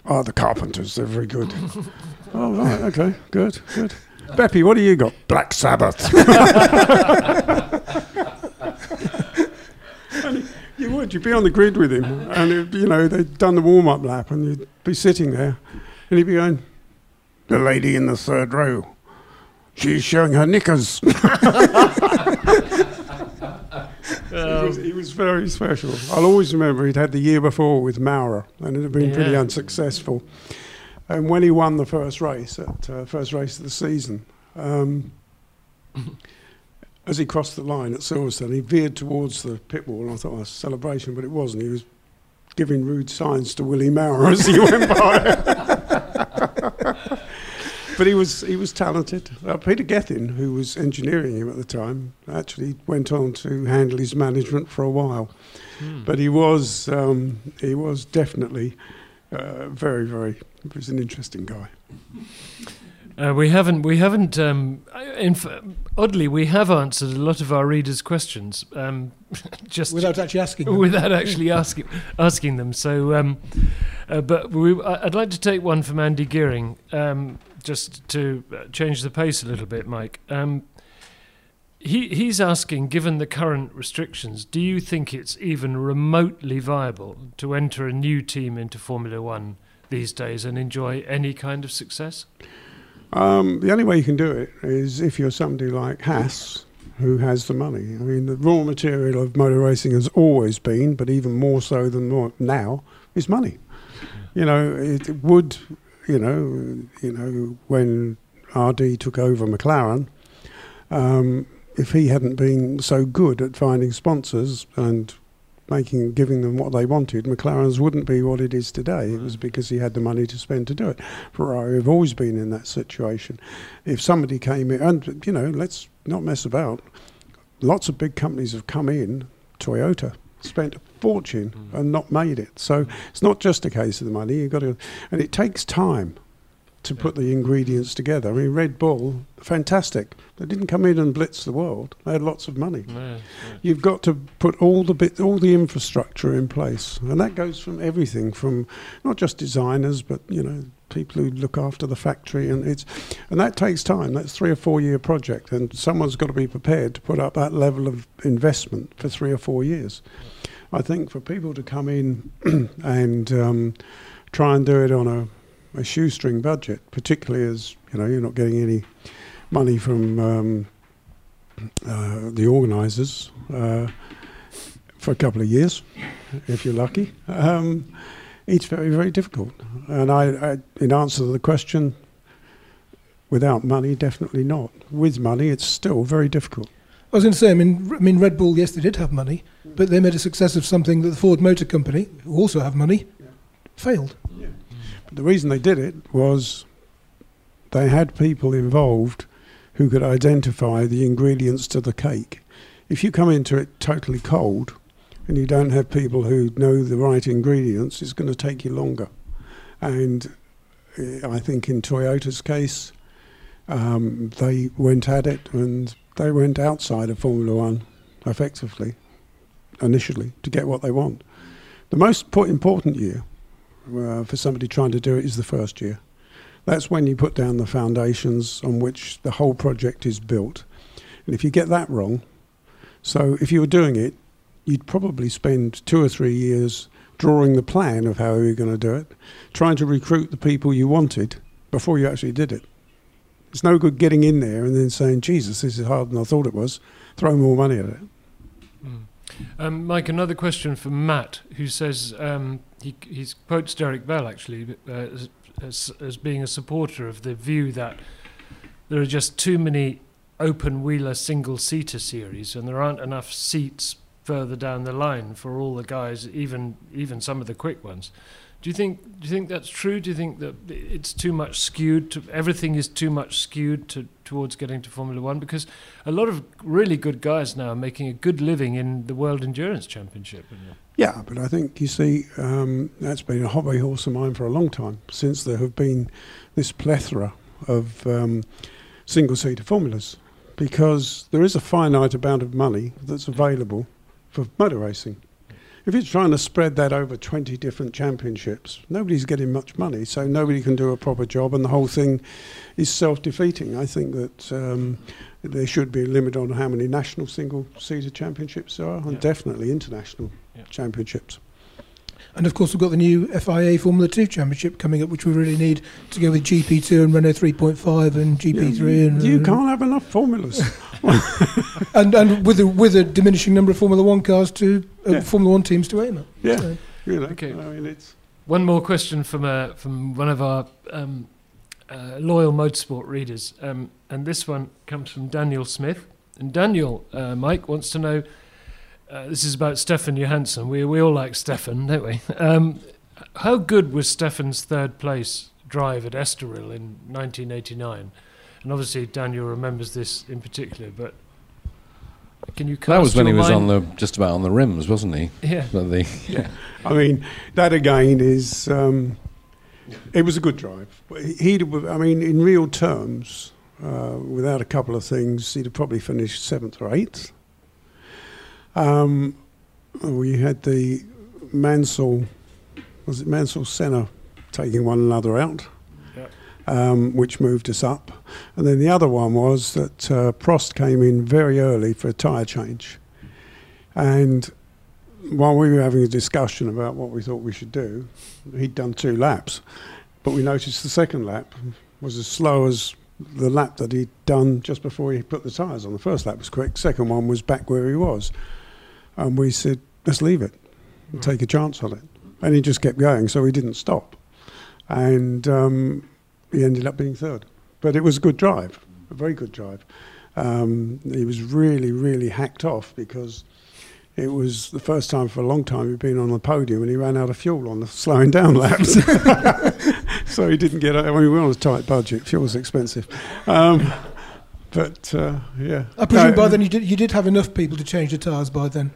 Oh, the Carpenters. They're very good. oh, right. Okay. Good. Good. Beppe, what do you got? Black Sabbath. You would. You'd be on the grid with him, and it, you know they'd done the warm-up lap, and you'd be sitting there, and he'd be going, "The lady in the third row, she's showing her knickers." he, was, he was very special. I'll always remember he'd had the year before with Maurer, and it had been pretty unsuccessful. And when he won the first race, at uh, first race of the season, um, as he crossed the line at Silverstone, he veered towards the pit wall. And I thought, oh, celebration, but it wasn't. He was giving rude signs to Willie Maurer as he went by. but he was he was talented. Uh, Peter Gethin, who was engineering him at the time, actually went on to handle his management for a while. But he was um, he was definitely uh, very very. He was an interesting guy. Uh, we haven't. We haven't. Um, in f- oddly, we have answered a lot of our readers' questions. Um, just Without actually asking. them. without actually asking asking them. So, um, uh, but we, I- I'd like to take one from Andy Gearing, um, just to uh, change the pace a little bit, Mike. Um, he he's asking, given the current restrictions, do you think it's even remotely viable to enter a new team into Formula One these days and enjoy any kind of success? Um, the only way you can do it is if you're somebody like Haas, who has the money. I mean, the raw material of motor racing has always been, but even more so than now, is money. You know, it would, you know, you know, when RD took over McLaren, um, if he hadn't been so good at finding sponsors and making giving them what they wanted, McLaren's wouldn't be what it is today. It was because he had the money to spend to do it. Ferrari have always been in that situation. If somebody came in, and you know, let's not mess about. Lots of big companies have come in. Toyota spent fortune and not made it. So it's not just a case of the money. You've got to, and it takes time to put the ingredients together. I mean, Red Bull, fantastic. They didn't come in and blitz the world. They had lots of money. No, You've got to put all the bit, all the infrastructure in place, and that goes from everything, from not just designers, but you know, people who look after the factory, and it's, and that takes time. That's three or four year project, and someone's got to be prepared to put up that level of investment for three or four years. I think for people to come in and um, try and do it on a, a shoestring budget, particularly as you know you're not getting any money from um, uh, the organisers uh, for a couple of years, if you're lucky. Um, it's very, very difficult. And I, I, in answer to the question, without money, definitely not. With money, it's still very difficult. I was going to say, I mean, I mean, Red Bull, yes, they did have money, but they made a success of something that the Ford Motor Company, who also have money, failed. But the reason they did it was they had people involved who could identify the ingredients to the cake. If you come into it totally cold and you don't have people who know the right ingredients, it's going to take you longer. And uh, I think in Toyota's case, um, they went at it and they went outside of Formula One effectively, initially, to get what they want. The most important year uh, for somebody trying to do it is the first year. That's when you put down the foundations on which the whole project is built. And if you get that wrong, so if you were doing it, you'd probably spend two or three years drawing the plan of how you're going to do it, trying to recruit the people you wanted before you actually did it. It's no good getting in there and then saying, Jesus, this is harder than I thought it was, throw more money at it. Um, Mike, another question from Matt, who says um, he he quotes Derek Bell actually uh, as, as as being a supporter of the view that there are just too many open wheeler single seater series, and there aren't enough seats further down the line for all the guys, even even some of the quick ones. Do you think do you think that's true? Do you think that it's too much skewed to everything is too much skewed to towards getting to Formula One? Because a lot of really good guys now are making a good living in the World Endurance Championship. Yeah, but I think you see um, that's been a hobby horse of mine for a long time since there have been this plethora of um, single seater formulas because there is a finite amount of money that's available for motor racing. If you're trying to spread that over 20 different championships, nobody's getting much money, so nobody can do a proper job, and the whole thing is self defeating. I think that um, there should be a limit on how many national single seater championships there are, and Yeah. definitely international Yeah. championships. And of course, we've got the new FIA Formula 2 Championship coming up, which we really need to go with GP2 and Renault 3.5 and GP3. and, you can't have enough formulas. And, and with, a, with a diminishing number of Formula 1 cars to uh, Yeah. Formula 1 teams to aim at. yeah, So- you know. Okay. I mean, it's One more question from uh, from one of our um, uh, loyal motorsport readers, um, and this one comes from Daniel Smith. And Daniel, uh, Mike wants to know. Uh, this is about Stefan Johansson. We we all like Stefan, don't we? Um, how good was Stefan's third place drive at Estoril in 1989? And obviously Daniel remembers this in particular, but can you cast That was when he your was on the just about on the rims, wasn't he? yeah But the, I mean, that again is. Um, it was a good drive. He'd, I mean, in real terms, uh, without a couple of things, he'd have probably finished seventh or eighth. Um, we had the Mansell, was it Mansell Senna taking one another out, Yep. Um, which moved us up. And then the other one was that uh, Prost came in very early for a tyre change. And while we were having a discussion about what we thought we should do, he'd done two laps. But we noticed the second lap was as slow as the lap that he'd done just before he put the tyres on. The first lap was quick, second one was back where he was. And we said, let's leave it and take a chance on it. And he just kept going, so he didn't stop. And um, he ended up being third. But it was a good drive, a very good drive. Um, he was really, really hacked off because it was the first time for a long time he'd been on the podium and he ran out of fuel on the slowing down laps. so he didn't get. I mean, we were on a tight budget. Fuel's expensive. Um, but uh, yeah, I presume No, by then you did, you did have enough people to change the tyres by then.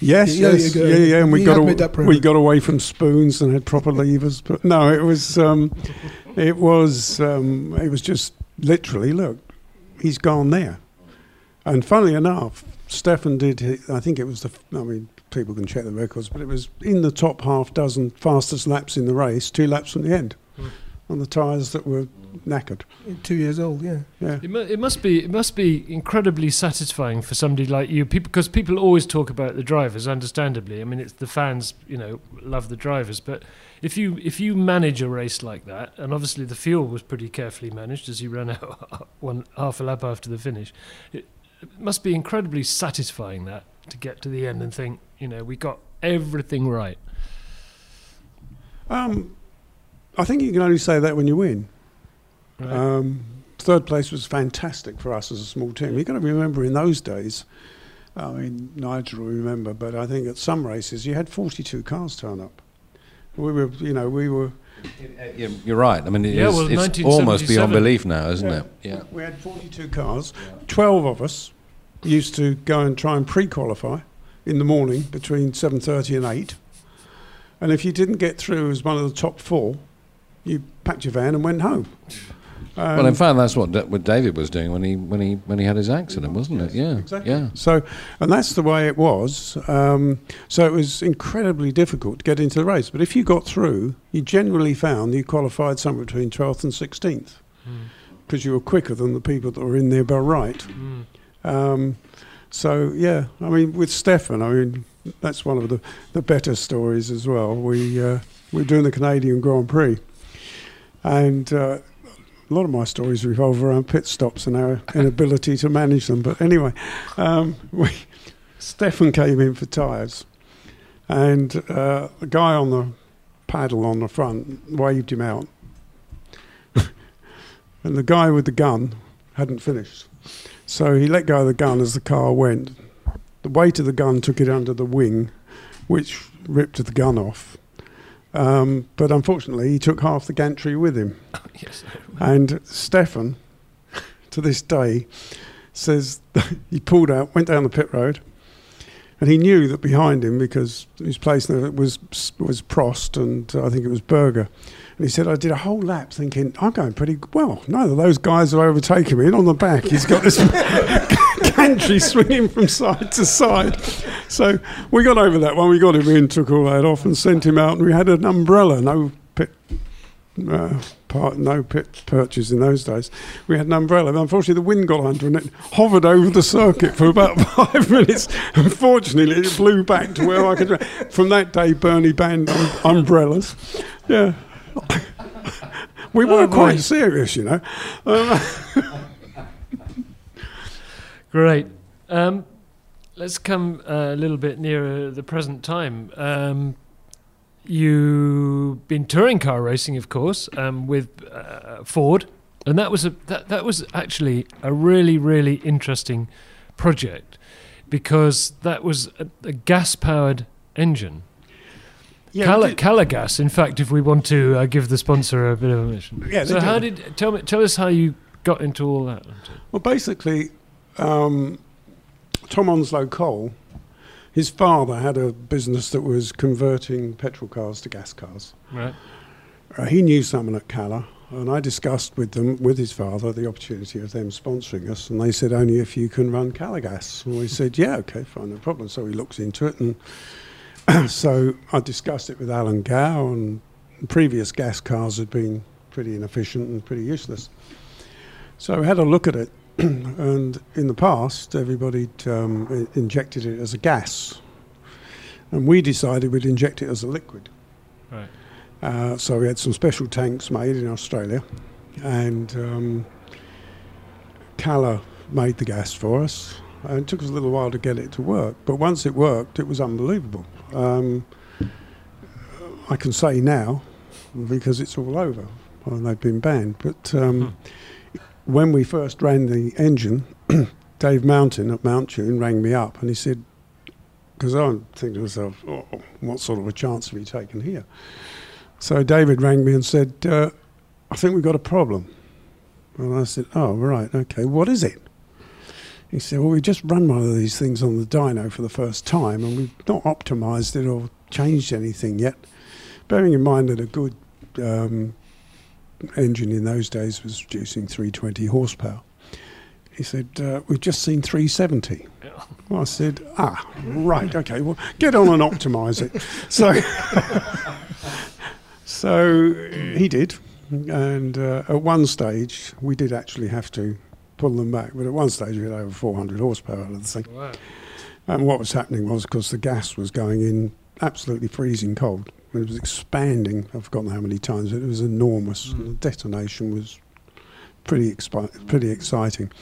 Yes, Yeah, yes, yeah, yeah, and we You got have aw- made that we got away from spoons and had proper levers. But no, it was um, it was um, it was just literally look, he's gone there. And funnily enough, Stefan did. hi- I think it was the. I mean, people can check the records, but it was in the top half dozen fastest laps in the race, two laps from the end, Hmm. on the tyres that were knackered. Two years old, yeah. Yeah. It, mu- it must be it must be incredibly satisfying for somebody like you, people, because people always talk about the drivers. Understandably, I mean, it's the fans, you know, love the drivers. But if you if you manage a race like that, and obviously the fuel was pretty carefully managed as he ran out one half a lap after the finish, it, it must be incredibly satisfying that to get to the end and think, you know, we got everything right. Um, I think you can only say that when you win. right? Um, third place was fantastic for us as a small team. You've got to remember in those days, I mean, Nigel will remember, but I think at some races you had 42 cars turn up. We were, you know, we were, you're, you're right. I mean, it Yeah, is- well, it's almost beyond belief now, isn't Yeah. it? Yeah. we had 42 cars. 12 of us used to go and try and pre-qualify in the morning between 7.30 and 8. And if you didn't get through as one of the top four, you packed your van and went home. Well, in fact, that's what, Da- what David was doing when he when he when he had his accident, wasn't it? Yeah, exactly. yeah. So, and that's the way it was. Um, so it was incredibly difficult to get into the race. But if you got through, you generally found you qualified somewhere between 12th and 16th because you were quicker than the people that were in there by right. Um, so yeah, I mean, with Stefan, I mean, that's one of the, the better stories as well. We uh, we were doing the Canadian Grand Prix, and uh, a lot of my stories revolve around pit stops and our inability to manage them. But anyway, um, we, Stefan came in for tyres, and uh, the guy on the paddle on the front waved him out, and the guy with the gun hadn't finished. So he let go of the gun as the car went. The weight of the gun took it under the wing, which ripped the gun off. Um, but unfortunately, he took half the gantry with him. Yes. And Stefan, to this day, says he pulled out, went down the pit road, and he knew that behind him, because his place was was Prost and uh, I think it was Berger. And he said, I did a whole lap thinking, I'm going pretty well. No, those guys are overtaking me. And on the back, he's got this gantry swinging from side to side. So we got over that one. We got him in, took all that off, and sent him out. And we had an umbrella, no pit uh, part, no pit purchase in those days. We had an umbrella. Unfortunately, the wind got under and it hovered over the circuit for about five minutes. Unfortunately, it blew back to where I could. From that day, Bernie banned um, umbrellas. Yeah. we were Oh, quite serious, you know. Um, Great. Um, let's come uh, a little bit nearer the present time. Um, you've been touring car racing, of course, um, with uh, Ford, and that was a that, that was actually a really really interesting project because that was a, a gas powered engine. yeah, Calor, Calagas, in fact, if we want to uh, give the sponsor a bit of a mission. Yeah, so how did tell me tell us how you got into all that? Well, basically, um, Tom Onslow Cole, his father had a business that was converting petrol cars to gas cars. Right. Uh, he knew someone at Calor, and I discussed with them, with his father, the opportunity of them sponsoring us, and they said only if you can run Calor Gas. And we said, yeah, okay, fine, no problem. So he looks into it, and so I discussed it with Alan Gow, and previous gas cars had been pretty inefficient and pretty useless. So I had a look at it, and in the past, everybody um, injected it as a gas, and we decided we'd inject it as a liquid. Right. Uh, so we had some special tanks made in Australia, and um, Calor made the gas for us. And it took us a little while to get it to work, but once it worked, it was unbelievable. Um, I can say now because it's all over, and they've been banned. But um, when we first ran the engine, Dave Mountain at Mountune rang me up, and he said, because I'm thinking to myself, oh, what sort of a chance have you taken here? So David rang me and said, uh, I think we've got a problem. And I said, oh, right, okay, what is it? He said, well, we just run one of these things on the dyno for the first time and we've not optimised it or changed anything yet. Bearing in mind that a good um, engine in those days was producing 320 horsepower. He said, uh, we've just seen 370. Well, I said, ah, right, okay, well, get on and optimise it. So, so he did. And uh, at one stage, we did actually have to pull them back. But at one stage, we had over 400 horsepower out of the thing. Wow. And what was happening was because the gas was going in absolutely freezing cold. It was expanding. I've forgotten how many times. But it was enormous. And the detonation was pretty expi- pretty exciting.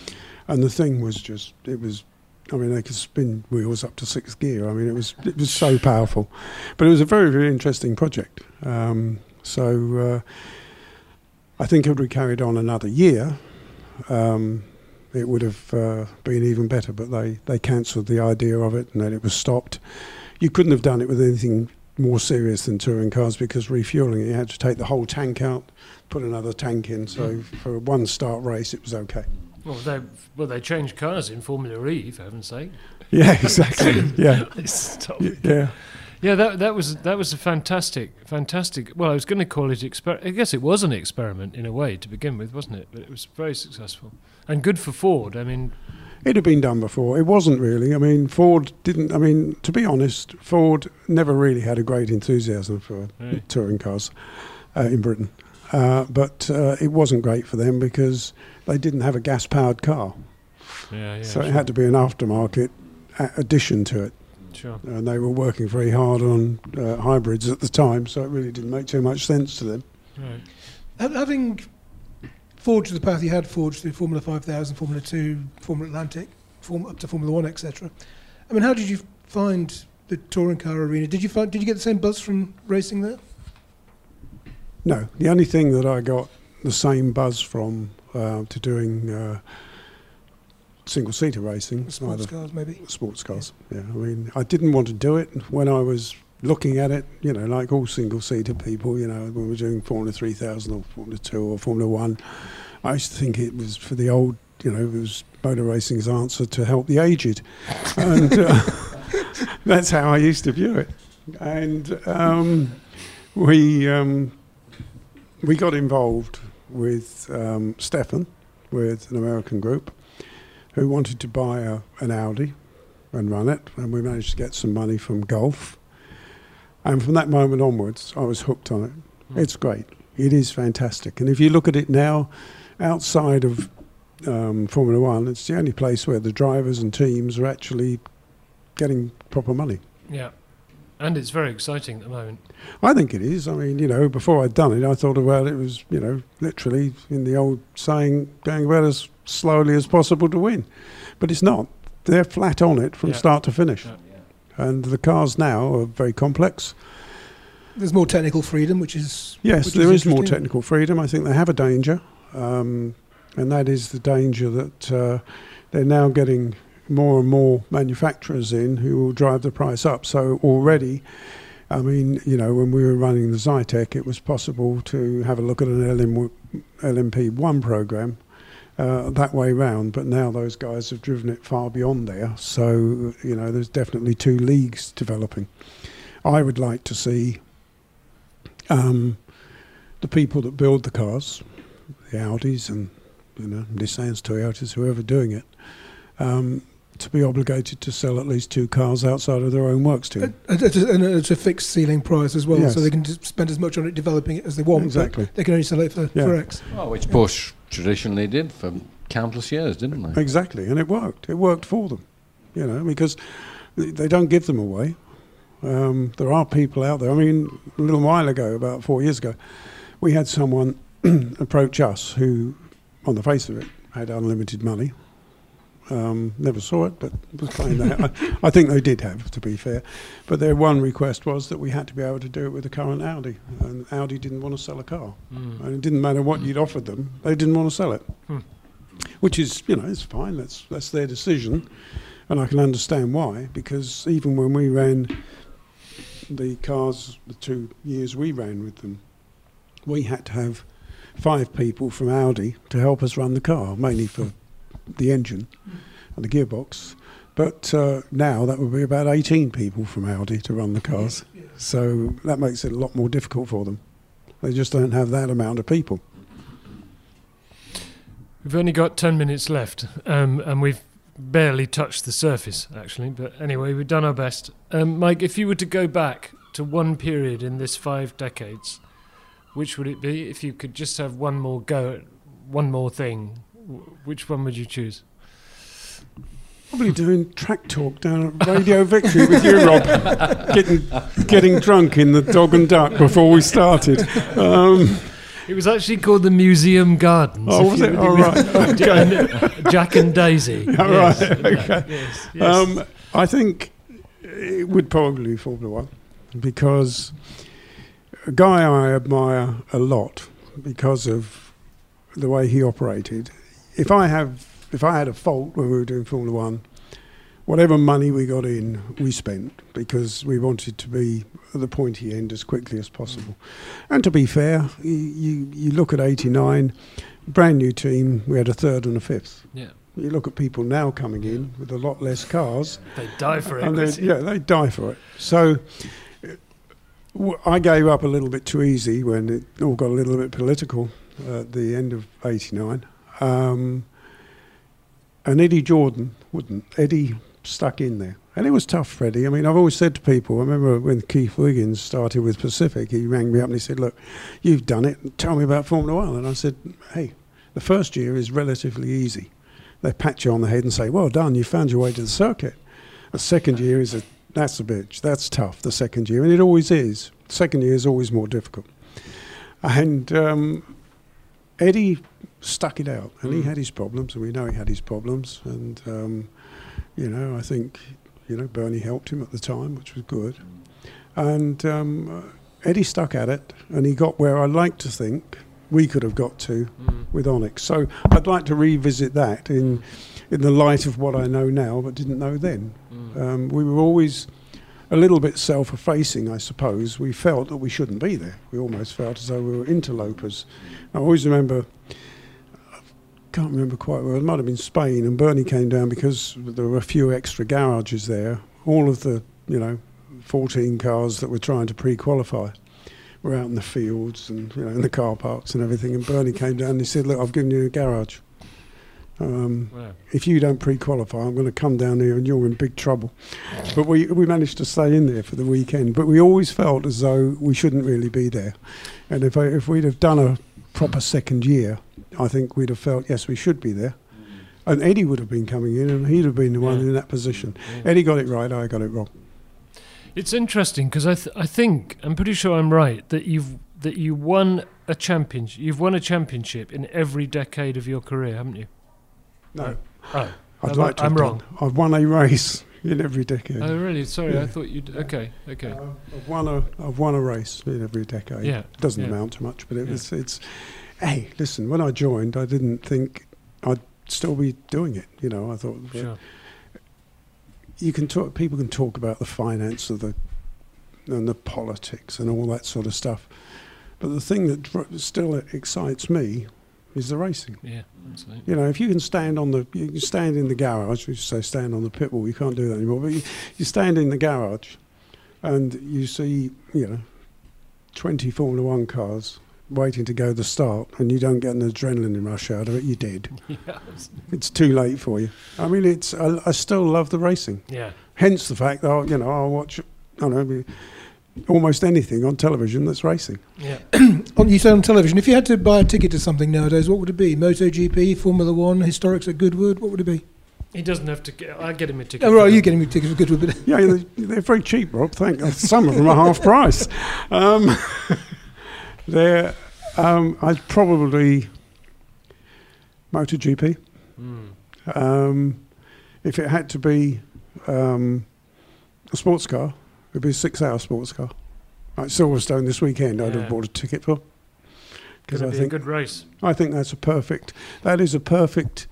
And the thing was just it was. I mean, they could spin wheels up to sixth gear. I mean, it was it was so powerful, but it was a very very interesting project. Um, so uh, I think if we carried on another year, um, it would have uh, been even better. But they, they cancelled the idea of it and then it was stopped. You couldn't have done it with anything more serious than touring cars because refueling it, you had to take the whole tank out, put another tank in. So for a one start race, it was okay. Well, they well they changed cars in Formula E, for heaven's sake. Yeah, exactly. yeah. Yeah. Yeah, that that was that was a fantastic, fantastic. Well, I was going to call it experiment. I guess it was an experiment in a way to begin with, wasn't it? But it was very successful and good for Ford. I mean, It had been done before. It wasn't really. I mean, Ford didn't. I mean, to be honest, Ford never really had a great enthusiasm for Right. touring cars uh, in Britain. Uh, but uh, it wasn't great for them because they didn't have a gas-powered car, yeah, yeah, so sure, it had to be an aftermarket a- addition to it. sure. And they were working very hard on uh, hybrids at the time, so it really didn't make too much sense to them. Right. Having forged the path you had forged through Formula 5000, Formula 2, Formula Atlantic, form, up to Formula 1, etc. I mean, how did you find the touring car arena? Did you find, did you get the same buzz from racing there? No, the only thing that I got the same buzz from uh, to doing uh, single-seater racing, Sports cars, maybe. sports cars. Yeah, I mean, I didn't want to do it when I was looking at it. You know, like all single-seater people. You know, when we were doing Formula 3000 or Formula 2 or Formula 1, I used to think it was for the old. You know, it was motor racing's answer to help the aged, and uh, that's how I used to view it. And um, we um, we got involved with um, Stefan, with an American group, who wanted to buy a, an Audi and run it, and we managed to get some money from Gulf. And from that moment onwards, I was hooked on it. Hmm. It's great. It is fantastic. And if you look at it now, outside of um, Formula One, it's the only place where the drivers and teams are actually getting proper money. Yeah, and it's very exciting at the moment. I think it is. I mean, you know, before I'd done it, I thought about it was, you know, literally in the old saying, going about as slowly as possible to win. But it's not. They're flat on it from Yeah. start to finish. Yeah. And the cars now are very complex. There's more technical freedom, which is Yes, Which there is is more technical freedom. I think they have a danger, um, and that is the danger that uh, they're now getting more and more manufacturers in who will drive the price up. So already, I mean, you know, when we were running the Zytek, it was possible to have a look at an LM, LMP1 program uh, that way round, but now those guys have driven it far beyond there. So, you know, there's definitely two leagues developing. I would like to see um, the people that build the cars, the Audis and you know Nissans, Toyotas, whoever doing it, um, to be obligated to sell at least two cars outside of their own works to. And it's a fixed ceiling price as well, Yes. so they can just spend as much on it developing it as they want. Exactly. They can only sell it for, Yeah. for X. Well, which Porsche traditionally did for countless years, didn't they? Exactly, and it worked. It worked for them, you know, because they don't give them away. Um, there are people out there. I mean, a little while ago, about four years ago, we had someone approach us who, on the face of it, had unlimited money. Um, never saw it, but was. I, I think they did have, to be fair. But their one request was that we had to be able to do it with the current Audi, and Audi didn't want to sell a car. Mm. And it didn't matter what you'd offered them; they didn't want to sell it. Hmm. Which is, you know, it's fine. That's that's their decision, and I can understand why. Because even when we ran the cars, the two years we ran with them, we had to have five people from Audi to help us run the car, mainly for the engine and the gearbox. But uh, now that would be about 18 people from Audi to run the cars. So that makes it a lot more difficult for them. They just don't have that amount of people. We've only got 10 minutes left, um, and we've barely touched the surface, actually. But anyway, we've done our best. Um, Mike, if you were to go back to one period in this five decades, which would it be? If you could just have one more go at one more thing, w- which one would you choose? Probably doing track talk down at Radio Victory with you, Rob. getting, getting drunk in the dog and duck before we started. Um, It was actually called the Museum Gardens. oh, was it? All right. Okay. Jack and Daisy. All yes. right, okay. Yes, yes. Um, I think it would probably be Formula One because a guy I admire a lot because of the way he operated. If I have, if I had a fault when we were doing Formula One, whatever money we got in, we spent because we wanted to be at the pointy end as quickly as possible. And to be fair, you you, you look at '89, brand new team, we had a third and a fifth. yeah, You look at people now coming in with a lot less cars, they die for it. they, yeah, they die for it. So I gave up a little bit too easy when it all got a little bit political at the end of '89. Um, and Eddie Jordan wouldn't. Eddie stuck in there. And it was tough, Freddie. I mean, I've always said to people, I remember when Keith Wiggins started with Pacific, he rang me up and he said, Look, you've done it. Tell me about Formula One. And I said, Hey, the first year is relatively easy. They pat you on the head and say, Well done, you found your way to the circuit. The second year is a that's a bitch. That's tough, the second year. And it always is. Second year is always more difficult. And um, Eddie stuck it out, and he Mm. had his problems, and we know he had his problems. And um, you know, I think you know Bernie helped him at the time, which was good. And um, Eddie stuck at it, and he got where I like to think we could have got to Mm. with Onyx. So I'd like to revisit that in in the light of what I know now, but didn't know then. Mm. Um, we were always a little bit self-effacing, I suppose. We felt that we shouldn't be there. We almost felt as though we were interlopers. I always remember, can't remember quite well, it might have been Spain, and Bernie came down because there were a few extra garages there. All of the, you know, 14 cars that were trying to pre-qualify were out in the fields and, you know, in the car parks and everything. And Bernie came down and he said, look, I've given you a garage. Um, Wow. if you don't pre-qualify, I'm going to come down here and you're in big trouble. But we we managed to stay in there for the weekend. But we always felt as though we shouldn't really be there. And if I, if we'd have done a proper second year, I think we'd have felt yes, we should be there. And Eddie would have been coming in, and he'd have been the one Yeah. in that position. Yeah. Eddie got it right, I got it wrong. It's interesting because I th- I think I'm pretty sure I'm right that you've that you won a championship. You've won a championship in every decade of your career, haven't you? No, Oh, I'd I'm- like to. I'm have wrong. done. I've won a race in every decade. oh really? Sorry, I thought you'd. Okay, okay. Uh, I've won a I've won a race in every decade. Yeah, It doesn't yeah. amount to much, but it Yeah. was it's. Hey, listen. When I joined, I didn't think I'd still be doing it. You know, I thought Sure. you can talk. People can talk about the finance of the and the politics and all that sort of stuff, but the thing that still excites me is the racing. Yeah, absolutely. You know, if you can stand on the, you can stand in the garage. We say stand on the pit wall. You can't do that anymore. But you, you stand in the garage, and you see, you know, twenty Formula One cars waiting to go to the start, and you don't get an adrenaline rush out of it. You did. Yeah. It's too late for you. I mean, it's. I, I still love the racing. Yeah. Hence the fact that you know I'll watch. I don't know. Almost anything on television that's racing. Yeah. On you say on television, if you had to buy a ticket to something nowadays, what would it be? MotoGP, Formula One, Historics at Goodwood? What would it be? He doesn't have to get. I get him a ticket. Oh, for right, that. you getting me tickets for Goodwood, but Yeah, they're, they're very cheap, Rob. Thank you. Some of them are half price. Um, they're, um, I'd probably MotoGP. Mm. Um, if it had to be um, a sports car, it'd be a six-hour sports car. Like Silverstone this weekend, I'd have bought a ticket for. Because I be a think good race. I think that's a perfect. That is a perfect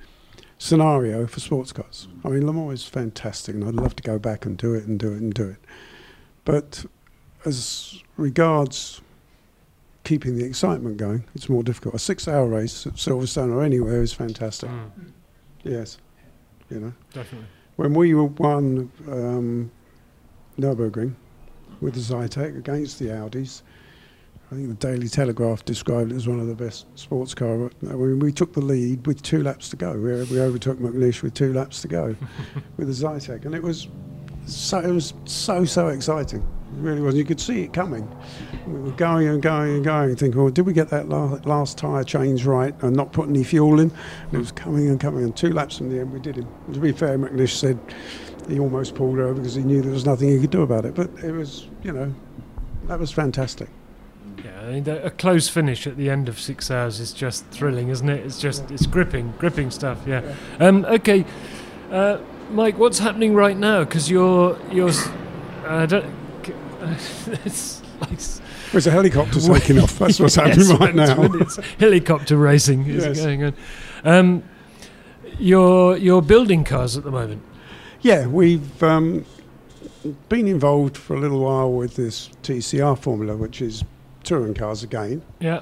scenario for sports cars. I mean, Le Mans is fantastic, and I'd love to go back and do it and do it and do it. But as regards keeping the excitement going, it's more difficult. A six-hour race at Silverstone or anywhere is fantastic. Mm. Yes, you know. Definitely. When we were won um, Nürburgring with the Zytek against the Audis, I think the Daily Telegraph described it as one of the best sports car. I mean, we took the lead with two laps to go. We, we overtook McNish with two laps to go with the Zytek, and it was so it was so so exciting. It really was. You could see it coming. We were going and going and going, thinking, "Well, did we get that last, last tyre change right and not put any fuel in?" And it was coming and coming, and two laps from the end, we did him. To be fair, McNish said he almost pulled over because he knew there was nothing he could do about it. But it was, you know, that was fantastic. Yeah, I mean, a close finish at the end of six hours is just thrilling, isn't it? It's just it's gripping, gripping stuff. Yeah. Um, okay, uh, Mike, what's happening right now? Because you're you're. I don't. it's like There's a helicopter taking off. That's what's Yes, happening right now. It's helicopter racing is Yes. going on. Um, you're you're building cars at the moment. Yeah, we've um, been involved for a little while with this TCR formula, which is touring cars again, Yeah.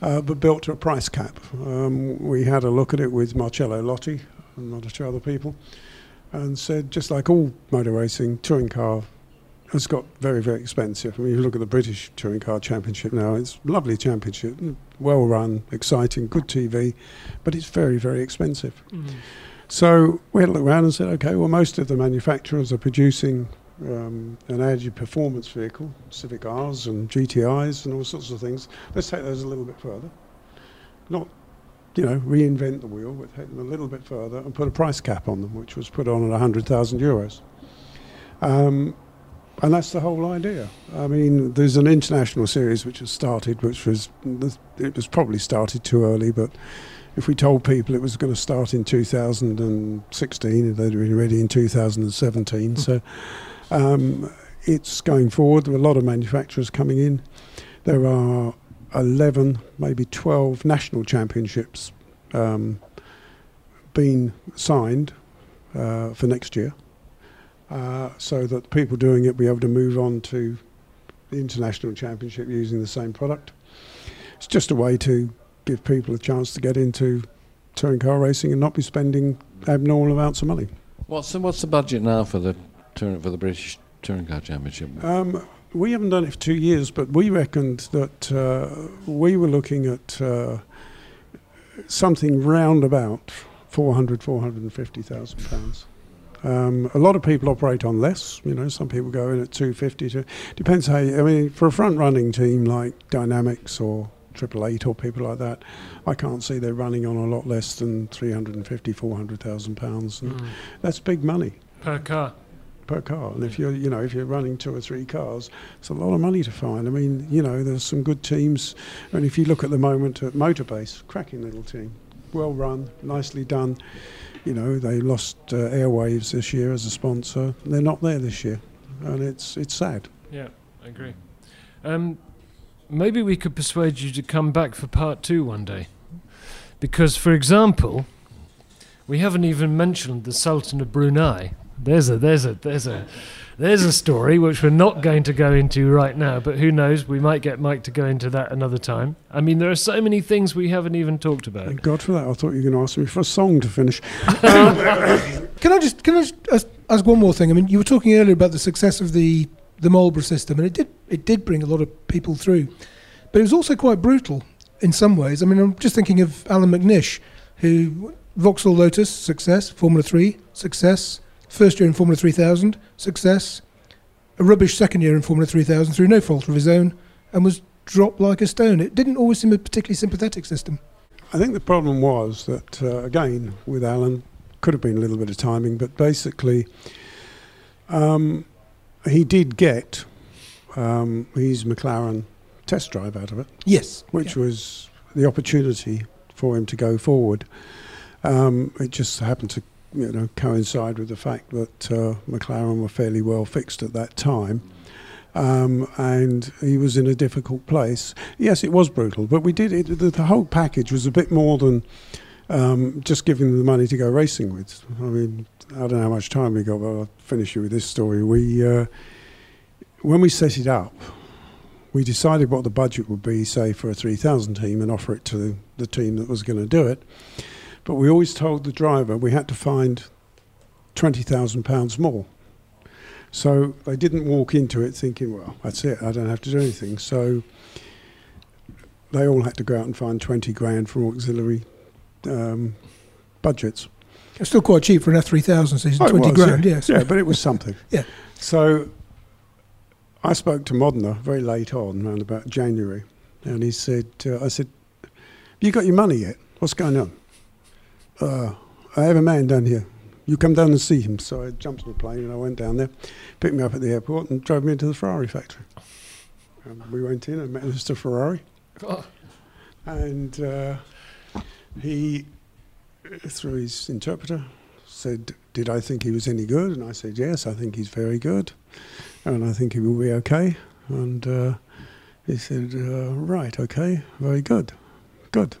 uh, but built to a price cap. Um, we had a look at it with Marcello Lotti and one or two other people, and said just like all motor racing, touring car has got very, very expensive. I mean, you look at the British Touring Car Championship now, it's a lovely championship, well run, exciting, good TV, but it's very, very expensive. So we had a look around and said, okay, well, most of the manufacturers are producing um, an energy performance vehicle, Civic R's and GTIs and all sorts of things. Let's take those a little bit further. Not, you know, reinvent the wheel, but take them a little bit further and put a price cap on them, which was put on at 100,000 euros. Um, and that's the whole idea. I mean, there's an international series which has started, which was it was probably started too early, but if we told people it was going to start in 2016, they'd be ready in 2017. So um, it's going forward. There are a lot of manufacturers coming in. There are 11, maybe 12 national championships um, being signed uh, for next year, uh, so that people doing it will be able to move on to the international championship using the same product. It's just a way to give people a chance to get into touring car racing and not be spending abnormal amounts of money. What's the, what's the budget now for the touring for the British Touring Car Championship? Um, we haven't done it for two years, but we reckoned that uh, we were looking at uh, something round about 400, 450,000 pounds. Um, a lot of people operate on less. You know, some people go in at 250. To, depends how. You, I mean, for a front-running team like Dynamics or Triple Eight or people like that, I can't see they're running on a lot less than 350, 400,000 pounds. Mm. That's big money Per car. per car. And if you're, you know, if you're running two or three cars, it's a lot of money to find. I mean, you know, there's some good teams. And if you look at the moment at Motorbase, cracking little team, well run, nicely done. You know, they lost uh, Airwaves this year as a sponsor. They're not there this year, and it's it's sad. Yeah, I agree. Um, maybe we could persuade you to come back for part two one day. Because, for example, we haven't even mentioned the Sultan of Brunei. There's a there's a there's a there's a story which we're not going to go into right now, but who knows? We might get Mike to go into that another time. I mean, there are so many things we haven't even talked about. Thank God for that. I thought you were going to ask me for a song to finish. Can I just can I just ask, ask one more thing? I mean, you were talking earlier about the success of the the Marlboro system, and it did it did bring a lot of people through, but it was also quite brutal in some ways. I mean, I'm just thinking of Allan McNish, who Vauxhall Lotus success, Formula Three success, first year in Formula 3000 success, a rubbish second year in Formula 3000 through no fault of his own, and was dropped like a stone. It didn't always seem a particularly sympathetic system. I think the problem was that, uh, again, with Allan, could have been a little bit of timing, but basically, um, he did get um, his McLaren test drive out of it, Yes, which yeah. was the opportunity for him to go forward. Um, it just happened to, you know, coincide with the fact that uh, McLaren were fairly well fixed at that time. Um, and he was in a difficult place. Yes, it was brutal, but we did it. The, the whole package was a bit more than um, just giving them the money to go racing with. I mean, I don't know how much time we got, but I'll finish you with this story. We, uh, when we set it up, we decided what the budget would be, say, for a 3000 team and offer it to the team that was going to do it. But we always told the driver we had to find £20,000 more. So they didn't walk into it thinking, well, that's it, I don't have to do anything. So they all had to go out and find 20 grand from auxiliary um, budgets. It's still quite cheap for an F3000 season, Oh, it 20 was, grand, yeah. yes. Yeah, but it was something. Yeah. So I spoke to Modena very late on, around about January, and he said, uh, I said, have you got your money yet? What's going on? Uh, I have a man down here. You come down and see him. So I jumped on a plane and I went down there, picked me up at the airport and drove me into the Ferrari factory. Um, we went in and met Mr. Ferrari. Oh. And uh, he, through his interpreter, said, Did I think he was any good? And I said, Yes, I think he's very good. And I think he will be okay. And uh, he said, uh, Right, okay, very good. Good.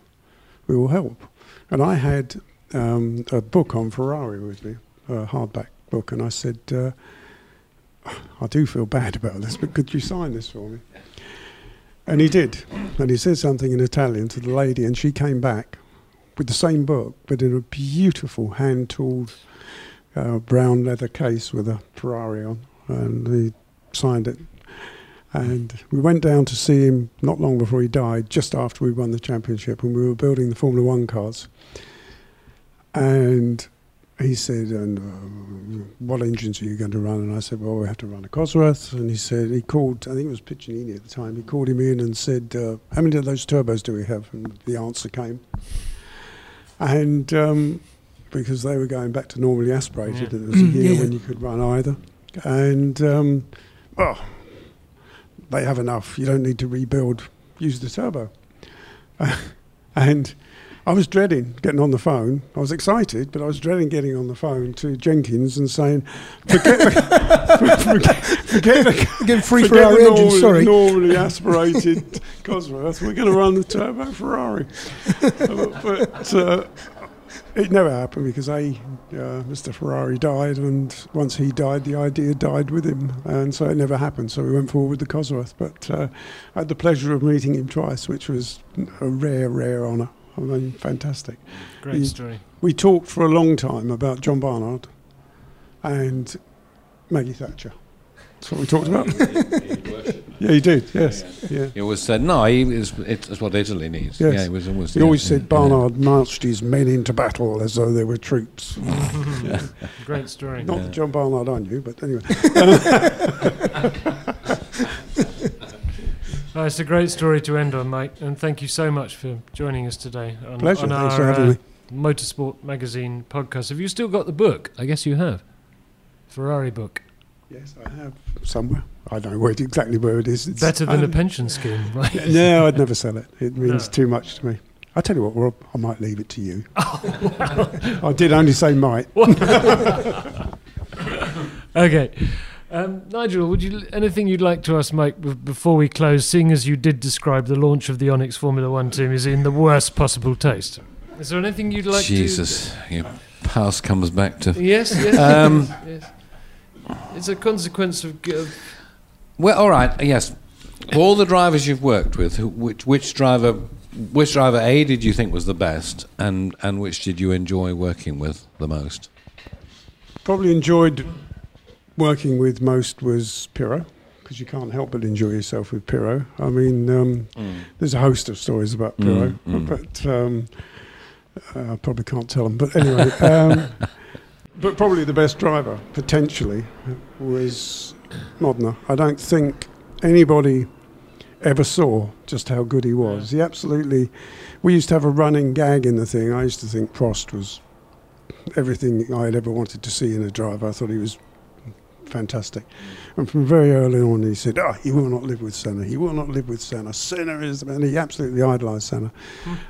We will help. And I had um, a book on Ferrari with me, a hardback book. And I said, uh, I do feel bad about this, but could you sign this for me? And he did. And he said something in Italian to the lady, and she came back with the same book, but in a beautiful hand tooled uh, brown leather case with a Ferrari on. And he signed it. And we went down to see him not long before he died, just after we won the championship, and we were building the Formula One cars. And he said, "And uh, what engines are you going to run?" And I said, "Well, we have to run a Cosworth." And he said, he called, I think it was Piccinini at the time. He called him in and said, uh, "How many of those turbos do we have?" And the answer came. And um, because they were going back to normally aspirated, Yeah. and it was a Mm, year yeah. when you could run either. And um, oh, they have enough. You don't need to rebuild. Use the turbo. and I was dreading getting on the phone. I was excited, but I was dreading getting on the phone to Jenkins and saying, "Forget, the, forget, forget the, Again, free forget for our the engine. normally, Sorry. normally aspirated Cosworth. We're going to run the turbo Ferrari." Uh, but uh, it never happened because a uh, Mr. Ferrari died, and once he died, the idea died with him, and so it never happened. So we went forward with the Cosworth. But uh, I had the pleasure of meeting him twice, which was a rare, rare honour. I mean, fantastic. Great You- story. We talked for a long time about John Barnard and Maggie Thatcher. That's what we talked about. yeah, he did. Yes. Yeah. He always said, no, he is, it's what Italy needs. Yes. Yeah, it was always. He yeah, always yeah, said yeah. Barnard marched his men into battle as though they were troops. Great story. Not Yeah. the John Barnard I knew, but anyway. Oh, it's a great story to end on, Mike, and thank you so much for joining us today on, Pleasure. on Thanks our for having uh, me. Motorsport Magazine podcast. Have you still got the book? I guess you have. Ferrari book. Yes, I have somewhere. I don't know where it, exactly where it is. It's Better than a um, pension scheme, right? No, I'd never sell it. It means No. too much to me. I tell you what, Rob, I might leave it to you. I did only say might. Okay. Um, Nigel, would you anything you'd like to ask Mike b- before we close? Seeing as you did describe the launch of the Onyx Formula One team is in the worst possible taste. Is there anything you'd like to do? Jesus, your past comes back to. to? Yes, yes. Um, yes. It's a consequence of, g- Well, all right, yes. All the drivers you've worked with, which, which driver, which driver A did you think was the best, and and which did you enjoy working with the most? Probably enjoyed working with most was Pirro, because you can't help but enjoy yourself with Pirro. I mean, um, there's a host of stories about Pirro, Mm, mm. but um, I probably can't tell them. But anyway, um, but probably the best driver potentially was Modena. I don't think anybody ever saw just how good he was. He absolutely. We used to have a running gag in the thing. I used to think Prost was everything I had ever wanted to see in a driver. I thought he was fantastic. And from very early on, he said, "Oh, he will not live with Senna. He will not live with Senna. Senna is," and he absolutely idolised Senna.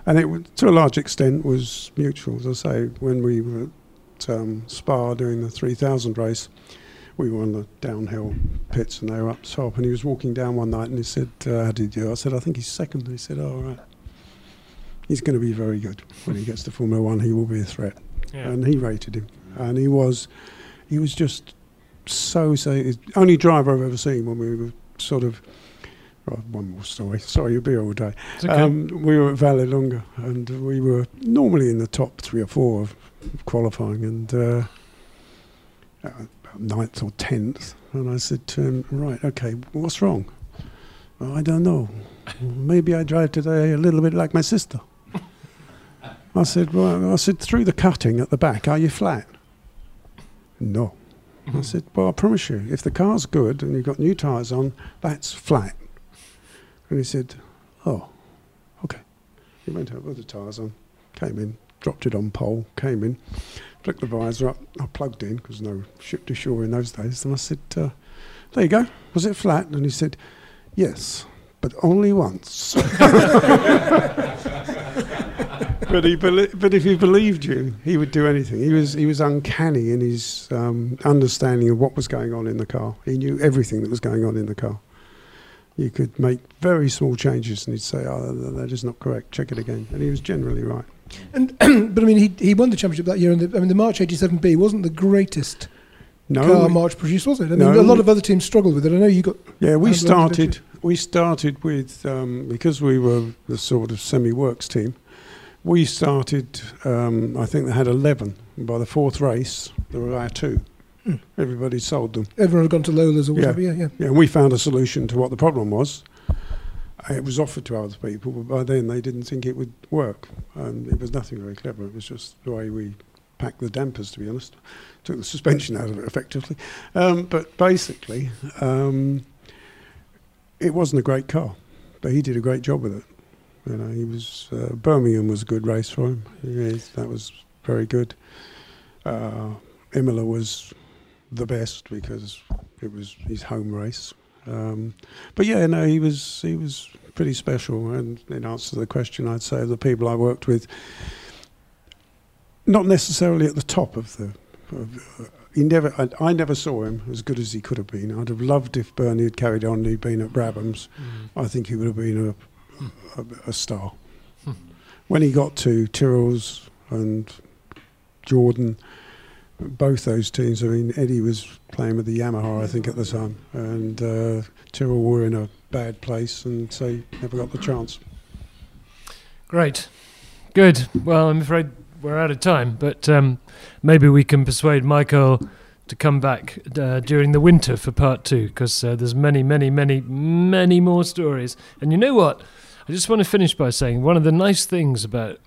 And it, to a large extent, was mutual. As I say, when we were at um, Spa doing the 3000 race, we were on the downhill pits and they were up top. And he was walking down one night and he said, uh, "How did you?" I said, "I think he's second. He said, "Oh, all right." He's going to be very good when he gets to Formula One. He will be a threat yeah. and he rated him, and he was, he was just so so. Only driver I've ever seen when we were sort of. Well, one more story. Sorry, you'll be all day. Okay. Um, we were at Vallelunga, and we were normally in the top three or four of qualifying, and uh, ninth or tenth. And I said to him, "Right, okay, what's wrong?" "Oh, I don't know. Maybe I drive today a little bit like my sister. I said, well, I said, through the cutting at the back, are you flat? No. I said, well, I promise you, if the car's good and you've got new tyres on, that's flat. And he said, oh, okay. He went out with the tyres on, came in, dropped it on pole, came in, flicked the visor up. I plugged in because no ship to shore in those days. And I said, uh, there you go. Was it flat? And he said, yes, but only once. but he, but if he believed you, he would do anything. He was he was uncanny in his um, understanding of what was going on in the car. He knew everything that was going on in the car. You could make very small changes, and he'd say, "Oh, th- that is not correct. Check it again." And he was generally right. And but I mean, he he won the championship that year, and the, I mean, the March '87B wasn't the greatest No, car we- March produced, was it? I mean, No. a lot of other teams struggled with it. I know you got Yeah, we started. We started with um, because we were the sort of semi-works team. We started. Um, I think they had eleven. And by the fourth race, there were our two. Everybody sold them. Everyone had gone to Lola's or whatever. Yeah, yeah. Yeah, and we found a solution to what the problem was. It was offered to other people, but by then they didn't think it would work. And it was nothing very clever. It was just the way we packed the dampers, to be honest. Took the suspension out of it effectively. Um, but basically, um, it wasn't a great car, but he did a great job with it. You know, he was uh, Birmingham was a good race for him. That was very good. Uh, Imola was the best because it was his home race. Um, but yeah, no, he was he was pretty special. And in answer to the question, I'd say the people I worked with, not necessarily at the top of the. Of, uh, he never. I, I never saw him as good as he could have been. I'd have loved if Bernie had carried on. and He'd been at Brabham's. I think he would have been a, a, a star. when he got to Tyrrell's and Jordan, both those teams. I mean, Eddie was playing with the Yamaha, I think, at the time, and uh, Tyrrell were in a bad place, and so he never got the chance. Great. Good. Well, I'm afraid we're out of time, but um, maybe we can persuade Michael to come back uh, during the winter for part two, because uh, there's many, many, many, many more stories. And you know what? I just want to finish by saying one of the nice things about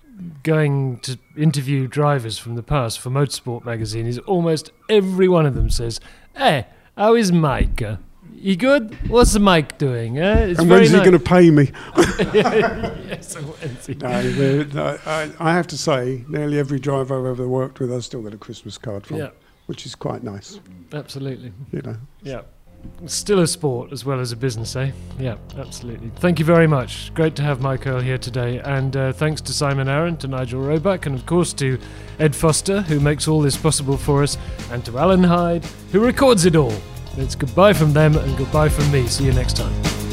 going to interview drivers from the past for Motorsport magazine is almost every one of them says, "Hey, how is Mike? Uh, he good? What's Mike doing? Uh, it's and very when's he nice." going to pay me? yes, when's he- No, the- no, I, I have to say, nearly every driver I've ever worked with, I still get a Christmas card from, Yeah, which is quite nice. absolutely. You know. Yeah. Still a sport as well as a business, eh? Yeah, absolutely. Thank you very much. Great to have Mike Earle here today. And uh, thanks to Simon Arron, to Nigel Roebuck, and of course to Ed Foster, who makes all this possible for us, and to Alan Hyde, who records it all. It's goodbye from them and goodbye from me. See you next time.